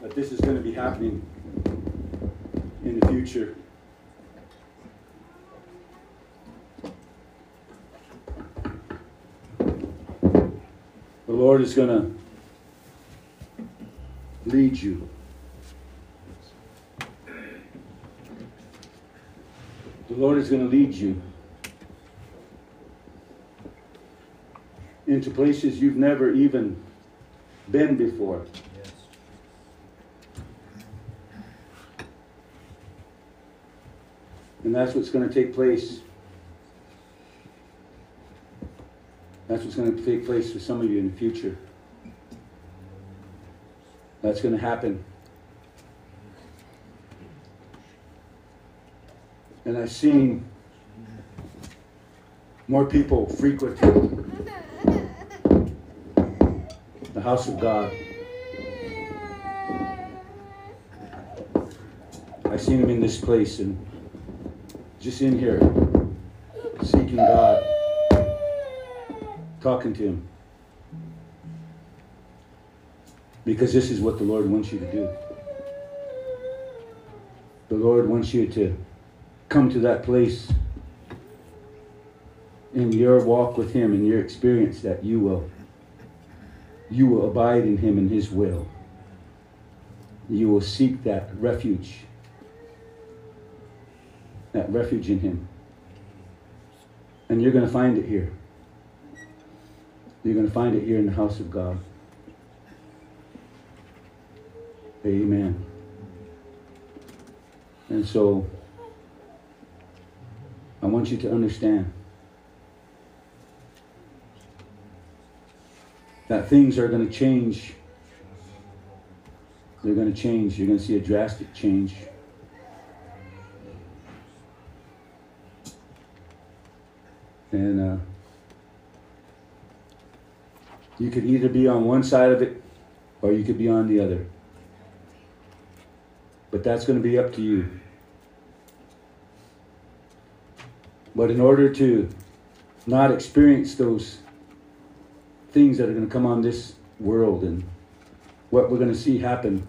That this is going to be happening in the future. The Lord is going to lead you. The Lord is going to lead you into places you've never even been before. Yes. And that's what's going to take place. That's what's going to take place for some of you in the future. That's going to happen. And I've seen more people frequent the house of God. I seen him in this place and just in here, seeking God, talking to him. Because this is what the Lord wants you to do. The Lord wants you to come to that place in your walk with him in your experience that you will you will abide in him and his will. You will seek that refuge that refuge in him. And you're going to find it here. You're going to find it here in the house of god. Amen. And so i want you to understand that things are going to change. They're going to change. You're going to see a drastic change. And uh, you could either be on one side of it or you could be on the other. But that's going to be up to you. But in order to not experience those things that are going to come on this world and what we're going to see happen.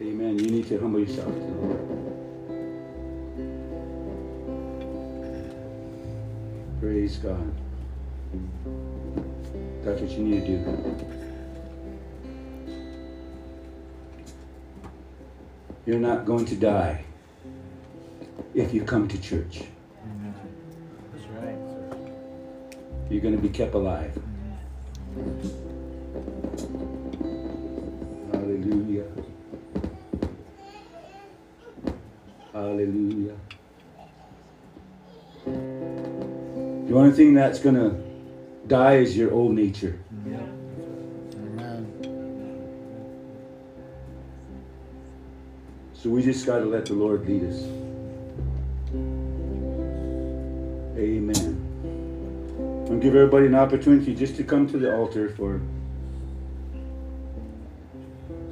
Amen. You need to humble yourself to. Praise God. That's what you need to do. You're not going to die if you come to church. You're going to be kept alive. Hallelujah. Hallelujah. The only thing that's going to die is your old nature. Amen. So we just got to let the Lord lead us. Amen. And give everybody an opportunity just to come to the altar for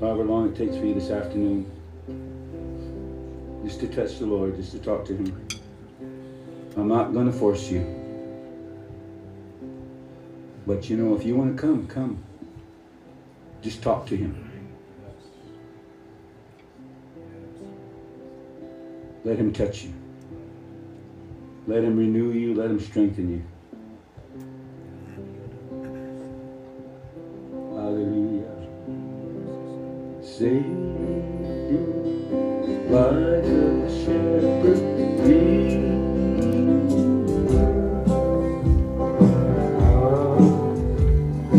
however long it takes for you this afternoon. Just to touch the Lord, just to talk to Him. I'm not going to force you. But you know, if you want to come, come. Just talk to Him. Let Him touch you. Let Him renew you. Let Him strengthen you.